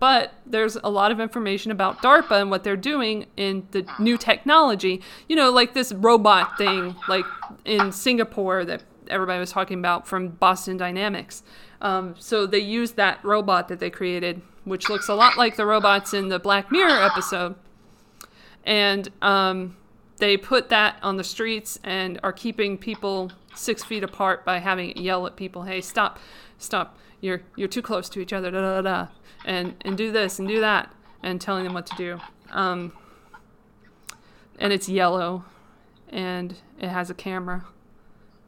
But there's a lot of information about DARPA and what they're doing in the new technology. You know, like this robot thing, like in Singapore that everybody was talking about from Boston Dynamics. Um, so they used that robot that they created, which looks a lot like the robots in the Black Mirror episode, and um, they put that on the streets and are keeping people six feet apart by having it yell at people, "Hey, stop, stop! You're you're too close to each other." Da da da, and and do this and do that, and telling them what to do. Um, and it's yellow, and it has a camera,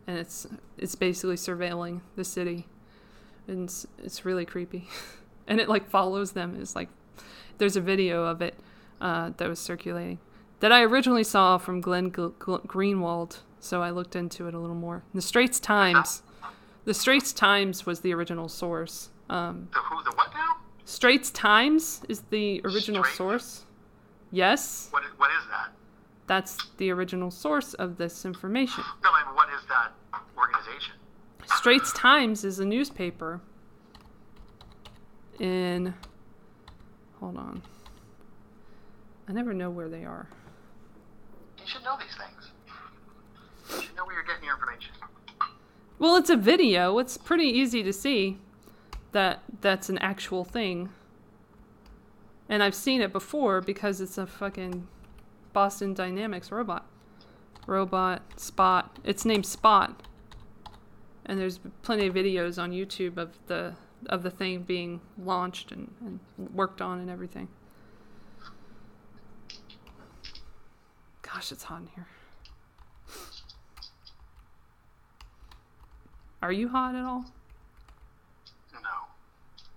and it's it's basically surveilling the city, and it's, it's really creepy, *laughs* and it like follows them. It's like there's a video of it uh, that was circulating that I originally saw from Glenn Gl- Gl- Greenwald, so I looked into it a little more. The Straits Times, the Straits Times was the original source. Um, The who, the what now? Straits Times is the original Straits? source. Yes, What, what is that? that's the original source of this information. No, I mean, what is that organization? Straits Times is a newspaper in. Hold on. I never know where they are. You should know these things. You should know where you're getting your information. Well, it's a video. It's pretty easy to see that that's an actual thing. And I've seen it before because it's a fucking Boston Dynamics robot. Robot Spot. It's named Spot. And there's plenty of videos on YouTube of the of the thing being launched and, and worked on and everything. Gosh, it's hot in here. Are you hot at all?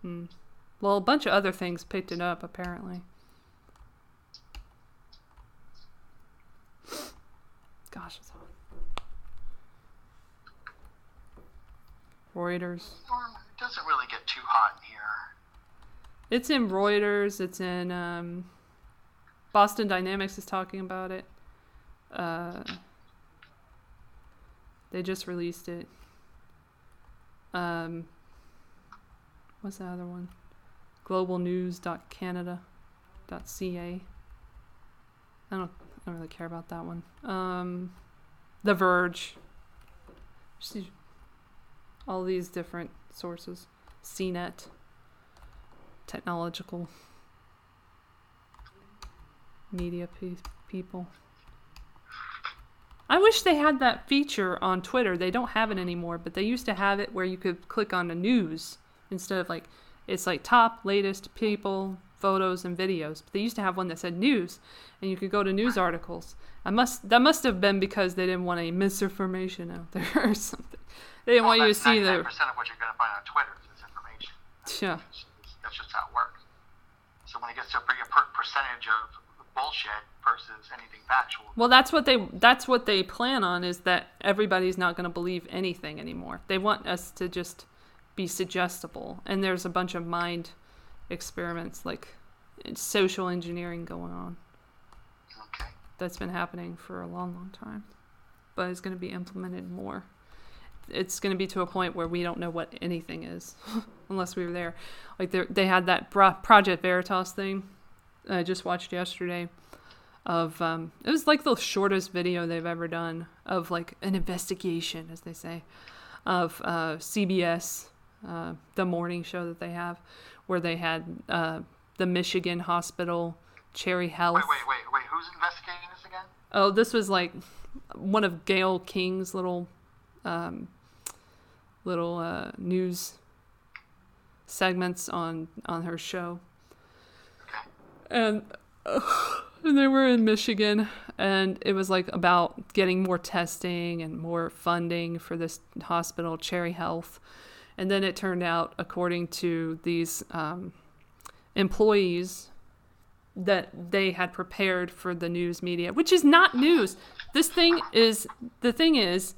No. Well, a bunch of other things picked it up, apparently. Gosh, it's hot. Reuters. It doesn't really get too hot in here. It's in Reuters. It's in um, Boston Dynamics is talking about it. Uh, they just released it. Um, what's the other one? Globalnews.canada.ca. I don't, I don't really care about that one. Um, the Verge. All these different sources. CNET technological media pe- people. I wish they had that feature on Twitter. They don't have it anymore, but they used to have it where you could click on the news instead of like it's like top latest people, photos and videos. But they used to have one that said news and you could go to news articles. I must that must have been because they didn't want any misinformation out there *laughs* or something. They didn't oh, want you to see the 99% of what you're going to find on Twitter is information. yeah. That's, that's just how it works. So when it gets to a percentage of bullshit versus anything factual, Well, that's what they that's what they plan on is that everybody's not going to believe anything anymore. They want us to just be suggestible, and there's a bunch of mind experiments like social engineering going on okay. that's been happening for a long, long time, but it's going to be implemented more. It's going to be to a point where we don't know what anything is *laughs* unless we were there. Like they they had that Project Veritas thing I just watched yesterday of um, it was like the shortest video they've ever done of like an investigation, as they say, of uh, CBS, uh, the morning show that they have, where they had uh, the Michigan hospital, Cherry Health. Wait, wait, wait, wait. Who's investigating this again? Oh, this was like one of Gayle King's little, um, little uh, news segments on on her show, Okay. and, uh, *laughs* and they were in Michigan, and it was like about getting more testing and more funding for this hospital, Cherry Health, and then it turned out, according to these um, employees that they had prepared for the news media, which is not news. This thing is the thing is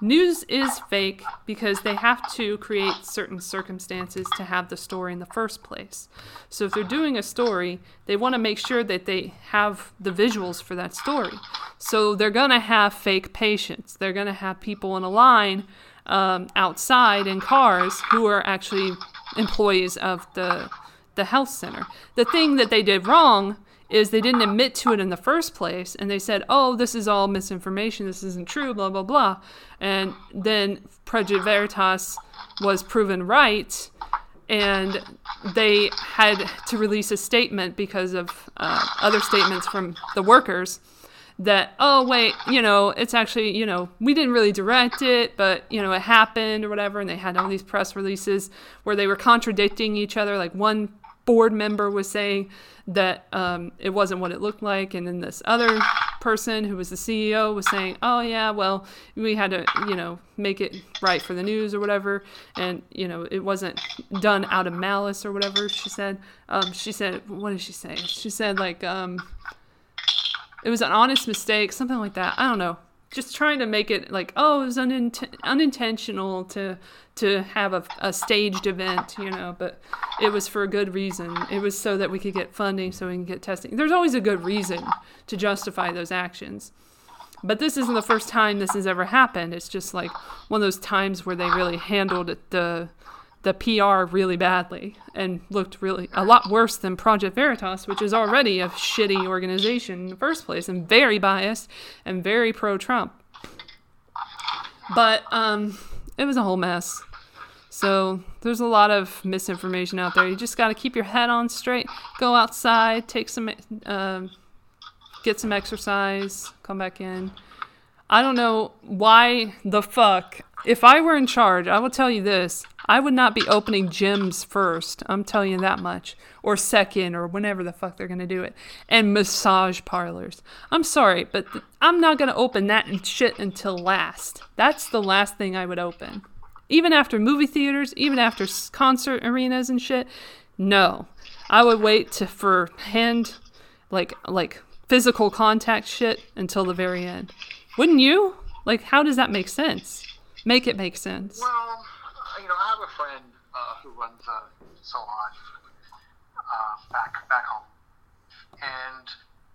news is fake because they have to create certain circumstances to have the story in the first place. So if they're doing a story, they want to make sure that they have the visuals for that story. So they're going to have fake patients. They're going to have people in a line um, outside in cars who are actually employees of the the health center. The thing that they did wrong is they didn't admit to it in the first place and they said, oh, this is all misinformation, this isn't true, blah, blah, blah. And then Project Veritas was proven right and they had to release a statement because of uh, other statements from the workers that oh wait you know it's actually you know we didn't really direct it but you know it happened or whatever and they had all these press releases where they were contradicting each other. Like one board member was saying that um, it wasn't what it looked like and then this other person who was the ceo was saying oh yeah well we had to you know make it right for the news or whatever and you know it wasn't done out of malice or whatever she said. Um, she said what did she say? She said like um, it was an honest mistake, something like that. I don't know. Just trying to make it like, oh, it was unint- unintentional to to have a, a staged event, you know, but it was for a good reason. It was so that we could get funding, so we can get testing. There's always a good reason to justify those actions. But this isn't the first time this has ever happened. It's just like one of those times where they really handled it, the the PR really badly and looked really a lot worse than Project Veritas, which is already a shitty organization in the first place and very biased and very pro Trump. But um, it was a whole mess. So there's a lot of misinformation out there. You just got to keep your head on straight. Go outside, take some, uh, get some exercise, come back in. I don't know why the fuck. If I were in charge, I will tell you this I would not be opening gyms first. I'm telling you that much. Or second, or whenever the fuck they're going to do it. And massage parlors. I'm sorry, but th- I'm not going to open that shit until last. That's the last thing I would open. Even after movie theaters, even after concert arenas and shit. No. I would wait to for hand like like physical contact shit until the very end. Wouldn't you? Like how does that make sense? Make it make sense. Well, you know, I have a friend uh, who runs a salon uh, back back home, and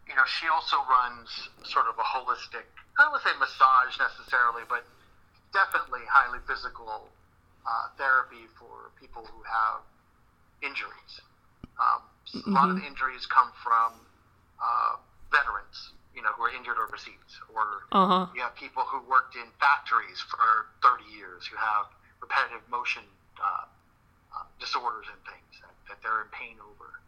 you know, she also runs sort of a holistic. I don't want to say massage necessarily, but definitely highly physical uh, therapy for people who have injuries. Um, A lot of the injuries come from uh, veterans, you know, who are injured overseas, or Uh huh. you have people who worked in factories for 30 years who have repetitive motion uh, uh, disorders and things that, that they're in pain over.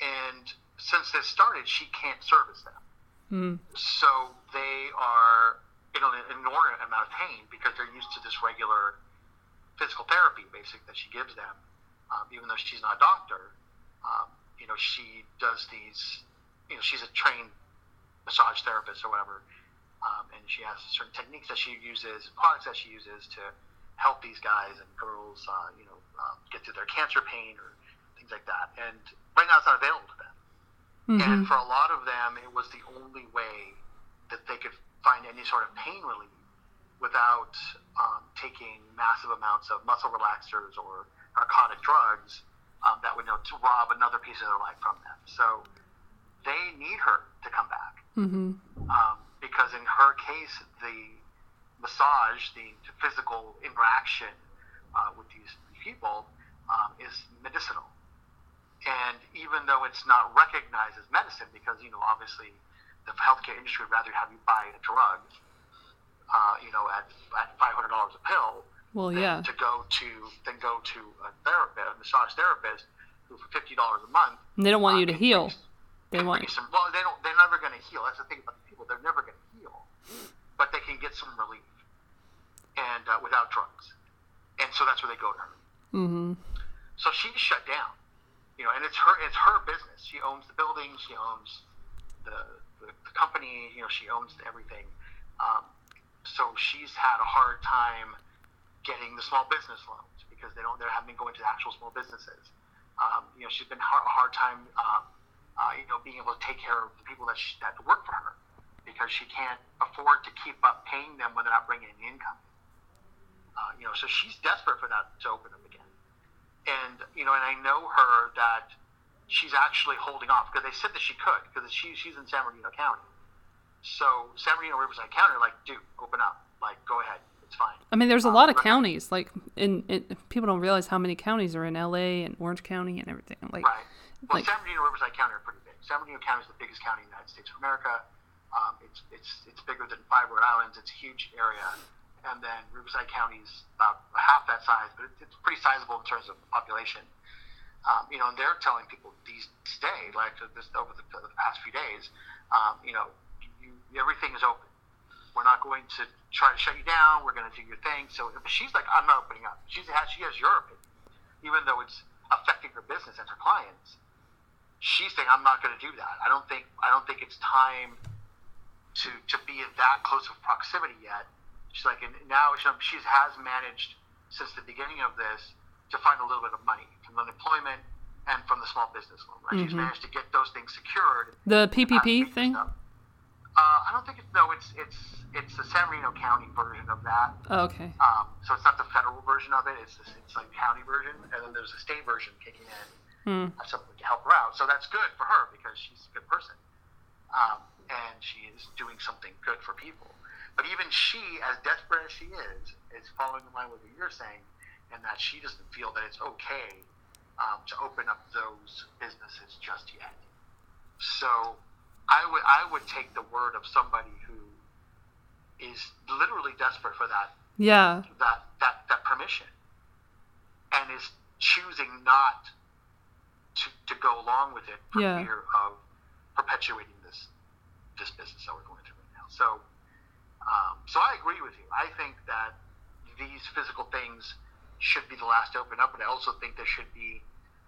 And since this started, she can't service them. Mm. So they are in an inordinate amount of pain because they're used to this regular physical therapy, basic that she gives them. Um, even though she's not a doctor, um, you know, she does these. You know, she's a trained massage therapist or whatever, um, and she has certain techniques that she uses, products that she uses to help these guys and girls, uh, you know, um, get through their cancer pain or things like that. And right now, it's not available to them. And for a lot of them, it was the only way that they could find any sort of pain relief without um, taking massive amounts of muscle relaxers or narcotic drugs um, that would you know to rob another piece of their life from them. So they need her to come back Mm-hmm. um, because in her case, the massage, the physical interaction uh, with these people, um, is medicinal. And even though it's not recognized as medicine, because you know obviously the healthcare industry would rather have you buy a drug, uh, you know, at at five hundred dollars a pill, Well, yeah. to go to then go to a therapist, a massage therapist, who for fifty dollars a month And they don't want you to uh, heal. can They want you some. Well, they don't. They're never going to heal. That's the thing about people. They're never going to heal, but they can get some relief, and uh, without drugs, and so that's where they go to her. Mm-hmm. So she's shut down, you know, and it's her. It's her business. She owns the building. She owns the the, the company. You know, she owns everything. Um, so she's had a hard time getting the small business loans because they don't. They haven't been going to actual small businesses. Um, you know, she's been hard, a hard time. Uh, uh, you know, being able to take care of the people that she, that work for her because she can't afford to keep up paying them when they're not bringing in income. Uh, you know, so she's desperate for that to open up again. And you know, and I know her that she's actually holding off because they said that she could because she she's in San Bernardino County. So San Bernardino Riverside County are like, dude, open up, like go ahead, it's fine. I mean, there's a Uh, lot of but- counties. Like, in, in people don't realize how many counties are in LA and Orange County and everything. Like, Right. Well, like San Bernardino Riverside County are pretty big, San Bernardino County is the biggest county in the United States of America. Um, it's it's it's bigger than five Rhode Islands. It's a huge area, and then Riverside County is about half that size, but it's, it's pretty sizable in terms of population. Um, you know, and they're telling people these today, like this over the, the past few days, um, you know, you, everything is open. We're not going to try to shut you down. We're going to do your thing. So she's like, I'm not opening up. She's has she has your opinion, even though it's affecting her business and her clients. She's saying, I'm not going to do that. I don't think I don't think it's time to to be in that close of proximity yet. She's like, and now she has managed since the beginning of this to find a little bit of money from unemployment and from the small business loan. Right? She's managed to get those things secured. The PPP thing? stuff. Uh, I don't think it's no. It's it's it's the San Marino County version of that. Oh, okay. Um, so it's not the federal version of it. It's the, it's like county version, and then there's a state version kicking in Uh, something to help her out. So that's good for her because she's a good person, um, and she is doing something good for people. But even she, as desperate as she is, is following in line with what you're saying, and that she doesn't feel that it's okay um, to open up those businesses just yet. So I would I would take the word of somebody who is literally desperate for that Yeah. that that, that permission and is choosing not to, to go along with it for Yeah. fear of perpetuating this this business that we're going through right now. So um, so I agree with you. I think that these physical things should be the last to open up, but I also think there should be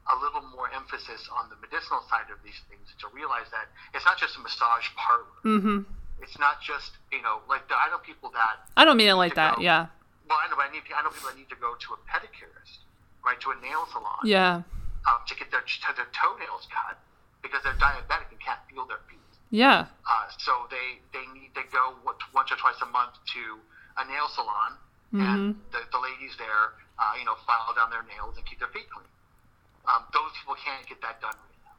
a little more emphasis on the medicinal side of these things to realize that it's not just a massage parlor. Mm-hmm. It's not just you know like the, I know people that I don't mean it like that. go. Yeah. well I know I need I know people that need to go to a pedicurist, right, to a nail salon, Yeah. Um, to get their to their toenails cut because they're diabetic and can't feel their feet. Yeah. Uh, so they they need to go once or twice a month to a nail salon, Mm-hmm. and the, the ladies there, uh, you know, file down their nails and keep their feet clean. Um, those people can't get that done right now,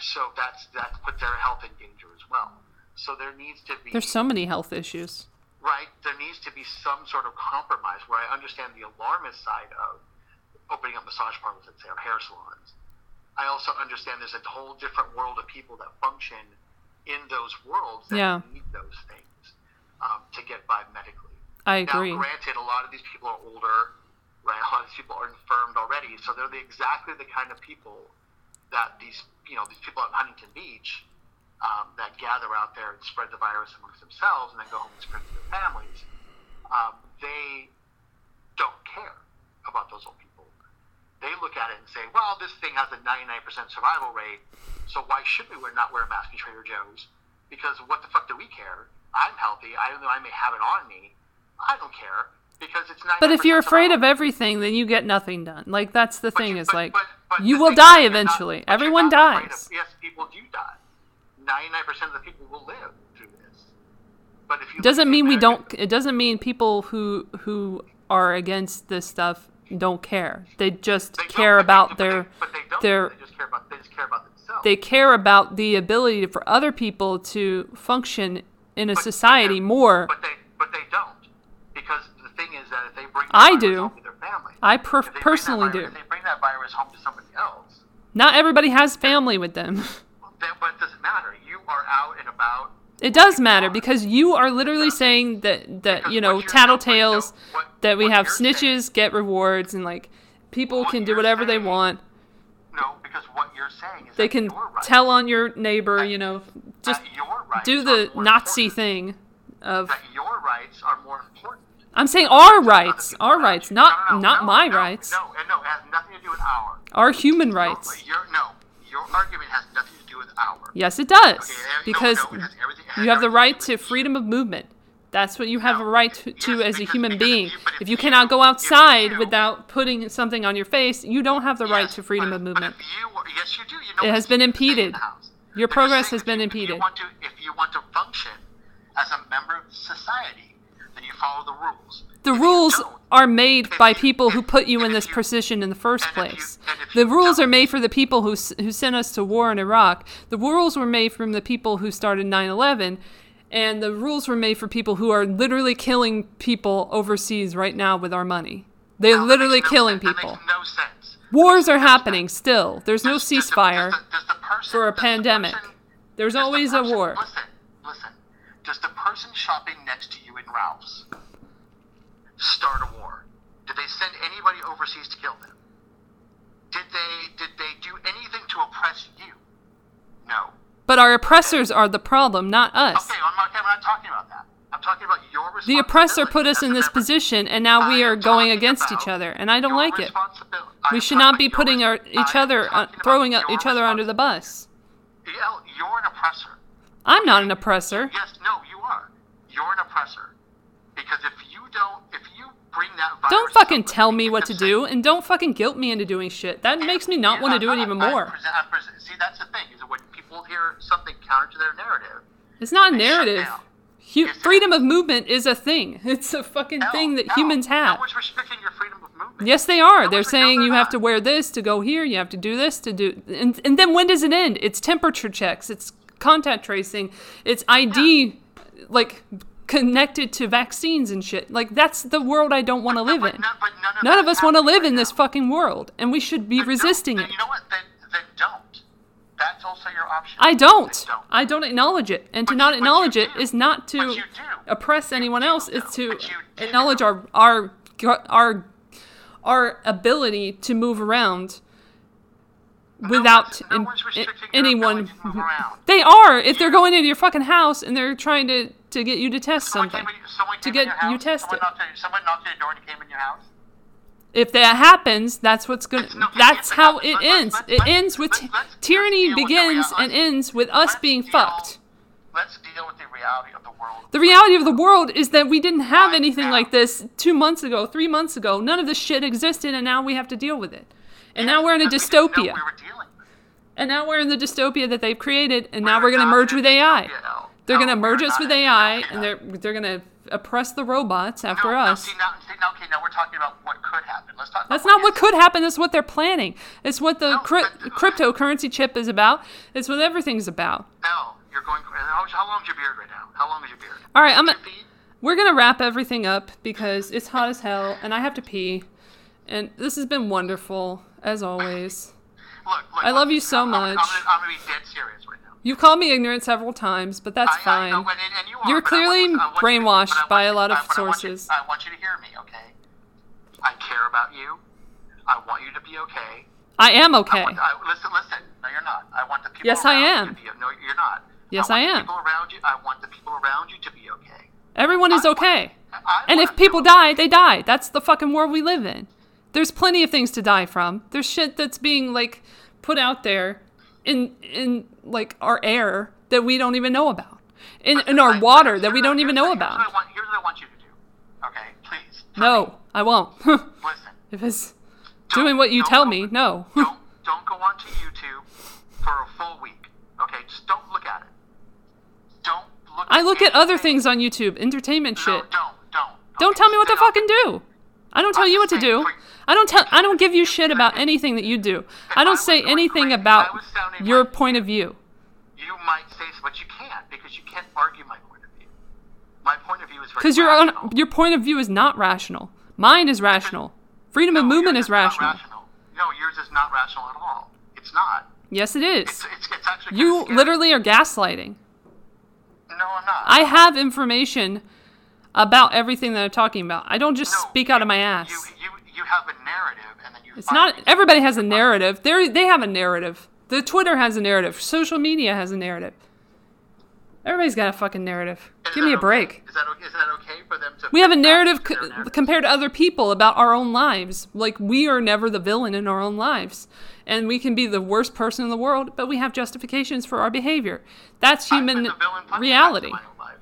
so that's that puts their health in danger as well. So there needs to be There's so many health issues. right? There needs to be some sort of compromise where I understand the alarmist side of opening up massage parlors, let's say, or hair salons. I also understand there's a whole different world of people that function in those worlds that Yeah. need those things um, to get by medically. I agree. Now, granted, a lot of these people are older, right? A lot of these people are infirmed already, so they're the, exactly the kind of people that these, you know, these people at Huntington Beach um, that gather out there and spread the virus amongst themselves and then go home and spread it to their families. Um, they don't care about those old people. They look at it and say, "Well, this thing has a 99% survival rate, so why should we wear, not wear a mask in Trader Joe's? Because what the fuck do we care? I'm healthy. I know I may have it on me. I don't care because it's 99%." But if you're afraid of everything, then you get nothing done. Like that's the But thing you- is but- like but- you will die you're not- eventually. Everyone dies. of- yes, people do die. 99% of the people will live through this. But if you doesn't mean we don't it doesn't mean people who who are against this stuff don't care. They just they care about their they, but they don't. their They just care about they just care about themselves. they care about the ability for other people to function in a But- society more. But they but they don't because the thing is that if they bring I virus do. home to their family, I per- if they bring that personally virus- do. If they bring that virus home to somebody else, Not everybody has family with them. *laughs* then but it doesn't matter. You are out and about. It does matter because you are literally saying that that you know what you're- no, tattletales but no, what- that we have snitches get rewards and like people can do whatever they want. No, because what you're saying is They can tell on your neighbor, you know, just that your rights do the Nazi thing of That your rights are more important. I'm saying our rights, our rights, not No, no, no, not my rights, No, and no, it has nothing to do with our. our human rights. No, your argument has nothing to do with our. Yes, it does Okay, no, because no, everything- it has you have the right to freedom of movement. That's what you have No, a right to, yes, to as a human if being. you- If if you cannot you- go outside you- without putting something on your face, you don't have the right to freedom but- of movement. you, yes, you do. You know, It has been impeded. in the House. Your progress has been impeded. If you, want to, if you want to function as a member of society, then you follow the rules. The If rules are made by people who put you in this position in the first and if you- place. The rules are made for the people who who sent us to war in Iraq. The rules were made from the people who started 9/11, and the rules were made for people who are literally killing people overseas right now with our money. They're No, literally no killing sense. People. no sense. Wars are happening still. There's no Does- does the- ceasefire. Does the, does the person for a does the pandemic. person- There's always a war. Listen, listen. Does the person shopping next to you in Ralph's start a war? Did they send anybody overseas to kill them? Did they did they do anything to oppress you? No. But our oppressors are the problem, not us. Okay, I'm not, I'm not talking about that. I'm talking about your The oppressor put us in this position, and now we are going against each other, and I don't like it. We should not be putting our, each other, uh, throwing each other under the bus. Elle, you're an oppressor. I'm not an oppressor. Yes, no, you are. You're an oppressor. Because if you don't, bring that virus Don't fucking tell me what to do, and don't fucking guilt me into doing shit. That makes me not Yeah, want to do it even I'm more. present- see, that's the thing. Is when people hear something counter to their narrative, It's not a narrative. Hu- freedom of movement is a thing. *laughs* It's a fucking No, thing that no, humans have. No one's restricting your freedom of movement. Yes, they are. No They're saying you have not. to wear this to go here. You have to do this to do. And, and then when does it end? It's temperature checks. It's contact tracing. It's ID, like connected to vaccines and shit. Like that's the world I don't want to live but in. none- but none of None of us want to live right in this now. fucking world, and we should be Then resisting it. You know what? Then, then don't. That's also your option. I don't. don't. I don't acknowledge it. And to not you- acknowledge it do. is not But to you oppress anyone do, else. It's to But acknowledge our our our our ability to move around without no one's i- restricting anyone. ability to move *laughs* around. They are if they're going into your fucking house and they're trying to to get you to test Someone something. in- to get in your house, you tested. Someone someone knocked on your door and came in your house. If that happens, that's what's going. to that's how it ends. let- It let- ends with let's- let's- let's tyranny deal with the begins and ends with us let's being deal- fucked. Let's deal with the reality of the world. The reality of the world is that we didn't have Right anything now. like this two months ago, three months ago. None of this shit existed, and now we have to deal with it. And now we're in a Because we didn't know dystopia. we were. And now we're in the dystopia that they've created, and now We're we're going to merge with AI. Elle. They're No, going to merge us not with AI, and they're they're going to oppress the robots after no, us. No, see, now, see, now, okay, now we're talking about what could happen. Let's talk. That's not what could happen. That's what they're planning. It's what the No, cri- but- cryptocurrency chip is about. It's what everything's about. Elle, you're going. How, how long's your beard right now? How long is your beard? All right, I'm. Two A- We're gonna wrap everything up because it's hot as hell and I have to pee. And this has been wonderful as always. Look, look. I love you so I'm- I'm- much. I'm, gonna, I'm gonna be dead serious right You've called me ignorant several times, but that's I, I fine. and, and you are, I want- clearly want you to- brainwashed by a lot of I- but I want you- sources. I want you to hear me, okay? I care about you. I want you to be okay. I am I okay. want, I, listen, listen. No, you're not. I want the people Yes, I am. you to be No, you're not. Yes, I, I want the am. People around you, I want the people around you to be okay. Everyone is I want- okay. I And if people die, they die. That's the fucking world we live in. There's plenty of things to die from. There's shit that's being like put out there in in like our air that we don't even know about. In in our I- water that we don't even know what- Here's what, about. want, here's what I want you to do. Okay, please. No, me. I won't. *laughs* Listen. if it's Don't- doing what you tell go- me, no. *laughs* don't don't go onto YouTube for a full week. Okay, just don't look at it. Don't look. I look at other things on YouTube, entertainment No, shit. don't, don't. Don't Okay, tell me what to fucking do. I don't tell I'm you what to do. for- I don't tell I don't give you shit about anything that you do. I don't say anything about I was sounding your point of view. You might say, but you can't because you can't argue my point of view. My point of view is Because your own, your point of view is not rational. Mine is rational. Freedom of movement is rational. rational. No, yours is not rational at all. It's not. Yes, it It's it's, You literally are gaslighting. No, I'm not. I have information about everything that I'm talking about. I don't just No, speak out you- of my ass. You have a narrative, and then you. It's not everybody has a narrative. They they have a narrative. The Twitter has a narrative. Social media has a narrative. Everybody's got a fucking narrative. Is Give me a break. Is that okay? Is that okay for them to? We have a narrative co- narrative? compared to other people about our own lives. Like we are never the villain in our own lives. And we can be the worst person in the world, but we have justifications for our behavior. That's human the villain plenty of times reality. in my own life.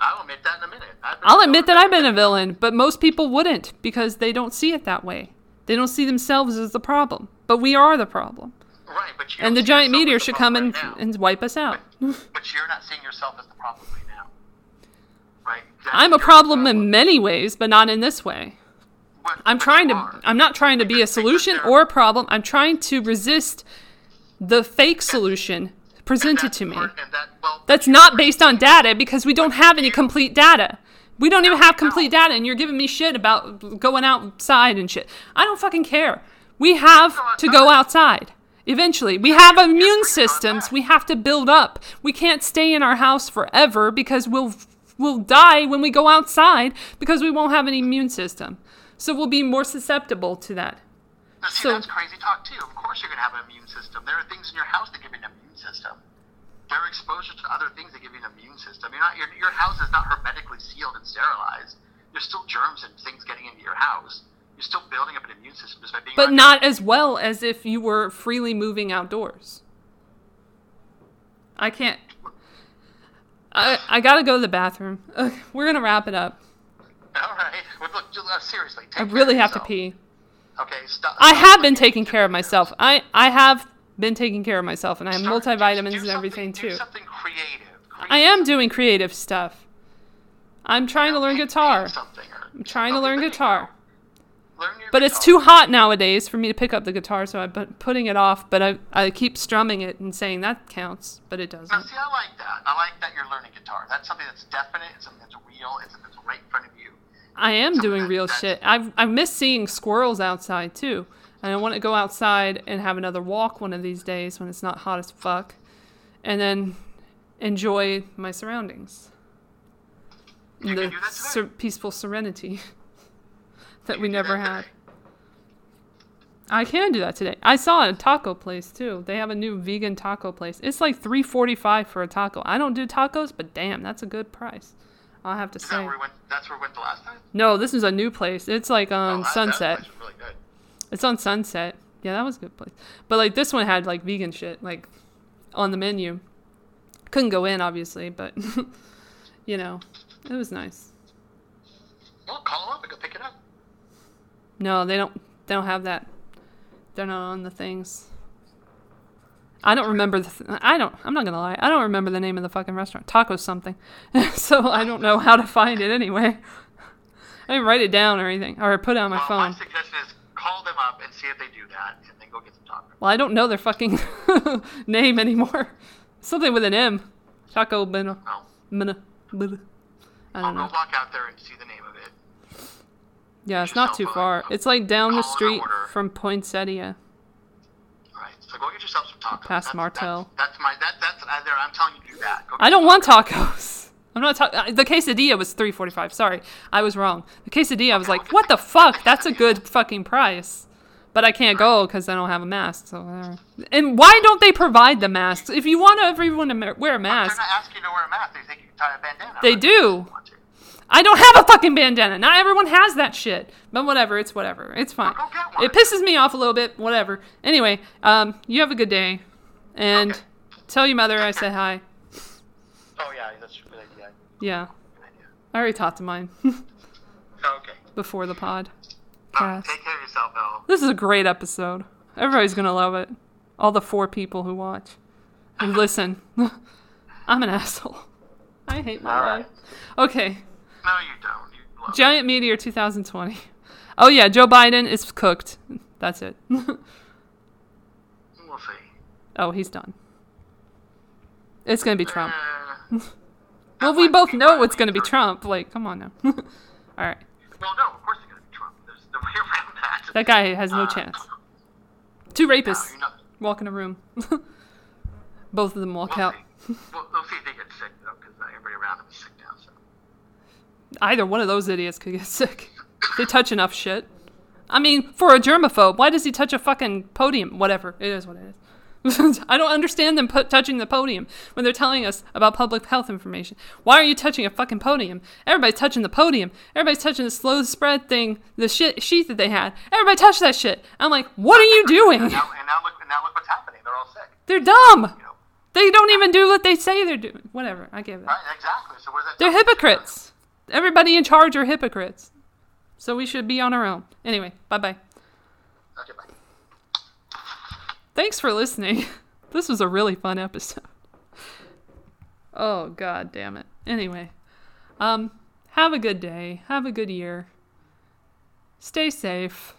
I'll admit that in a minute. I've been I'll admit that I've been a villain, but most people wouldn't because they don't see it that way. They don't see themselves as the problem. But we are the problem. Right, but you And the giant meteor the should come problem and, now. and wipe us out. But you're not seeing yourself as the problem right now. Right? That's I'm a your problem in many ways, but not in this way. But- I'm trying to are. I'm not trying to be a solution or a problem. I'm trying to resist the fake solution presented to me. that- well, That's not based on data because we don't have any complete data. We don't even have complete data and you're giving me shit about going outside and shit. I don't fucking care. We have to go outside. Eventually, we have immune systems we have to build up. We can't stay in our house forever because we'll we'll die when we go outside because we won't have an immune system. So we'll be more susceptible to that. Now, see, So- that's crazy talk too. Of course, you're gonna have an immune system. There are things in your house that give you an immune system. There are exposure to other things that give you an immune system. You're not your your house is not hermetically sealed and sterilized. There's still germs and things getting into your house. You're still building up an immune system just by being. But not as well as if you were freely moving outdoors. I can't I I got to go to the bathroom. Ugh, *laughs* we're going to wrap it up. All right. Well, look, uh, seriously. I really have to pee. Okay. Stop. I have been taking care of myself. I I have been taking care of myself and I have Start- multivitamins do and everything too. Something creative. creative. I am doing creative stuff. I'm trying to learn guitar. I'm trying to learn guitar. go. Learn your But it's too hot nowadays for me to pick up the guitar, so I'm putting it off. But I, I keep strumming it and saying that counts, but it doesn't. Now, see, I like that. I like that you're learning guitar. That's something that's definite. It's something that's real. It's something that's right in front of you. I am doing real shit. I've I miss seeing squirrels outside too, and I want to go outside and have another walk one of these days when it's not hot as fuck, and then enjoy my surroundings. You the can do that ser- peaceful serenity *laughs* that You we never had. today. I can do that today. I saw a taco place too. They have a new vegan taco place. It's like three forty five for a taco. I don't do tacos, but damn, that's a good price. I'll have to Is that say. where we went? That's where we went the last time. No, this is a new place. It's like Oh, um, on that- that Sunset. was really. It's on Sunset. Yeah, that was a good place. But like this one had like vegan shit like on the menu. Couldn't go in obviously, but *laughs* you know, it was nice. Well, call them up and go pick it up. No, they don't they don't have that. They're not on the things. I don't remember the th- I don't I'm not to lie. I don't remember the name of the fucking restaurant. Taco something. *laughs* so I don't know how to find it anyway. I didn't write it down or anything or put it on my well, phone. my suggestion is call them up and see if they do that, and then go get some tacos. Well, I don't know their fucking *laughs* name anymore. Something with an M. Taco Mina. Oh. Blah. I I'll don't go know. walk out there and see the name of it. Yeah, it's not too far. It's like down the street from Poinsettia. So go get yourself some tacos. Past that's, Martel. That's, that's my that that's uh, there. I'm telling you do that. I don't want tacos. *laughs* I'm not talking. The quesadilla was three forty five. Sorry, I was wrong. The quesadilla, I was like, what the fuck? That's a good fucking price. But I can't go because I don't have a mask. So whatever. And why don't they provide the masks? If you want everyone to wear a They're mask, not asking you to wear a mask. They think you can tie a bandana. They do. I don't have a fucking bandana. Not everyone has that shit. But whatever, it's whatever. It's fine. Well, go get one. It pisses me off a little bit. Whatever. Anyway, um, you have a good day, and Okay. tell your mother I said hi. Oh yeah, that's a good idea. Yeah, Good idea. I already talked to mine *laughs* Okay. before the pod. Right, take care of yourself, Elle. This is a great episode. Everybody's gonna love it. All the four people who watch, who listen. *laughs* I'm an asshole. *laughs* I hate my life. right. Okay. No, you don't. You Giant Meteor 2020. Oh yeah, Joe Biden is cooked. That's it. *laughs* We'll see. oh, he's done. It's gonna be Trump. Uh, *laughs* Well, we both know it's gonna be Trump. Like, come on now. *laughs* All right, Well, no, of course it's gonna be Trump. There's no way around that. that guy has no Uh, chance. Two rapists not. walk in a room. both of them walk We'll out. see. We'll, we'll see if they get sick though, because everybody around them is sick. Either one of those idiots could get *laughs* sick. They touch enough shit. I mean, for a germaphobe, why does he touch a fucking podium? Whatever. It is what it is. *laughs* I don't understand them put, touching the podium when they're telling us about public health information. Why are you touching a fucking podium? Everybody's touching the podium. Everybody's touching the slow spread thing, the shit sheet that they had. Everybody touched that shit. I'm like, what are you doing? And now, and now look, and now look what's happening. They're all sick. They're dumb. You know. They don't even do what they say they're doing. Whatever. I give it. Right? Exactly. So where's that? They're hypocrites. Everybody in charge are hypocrites. So we should be on our own. Anyway, bye bye. Okay, bye. Thanks for listening. *laughs* This was a really fun episode. *laughs* Oh god damn it. Anyway, um have a good day. Have a good year. Stay safe.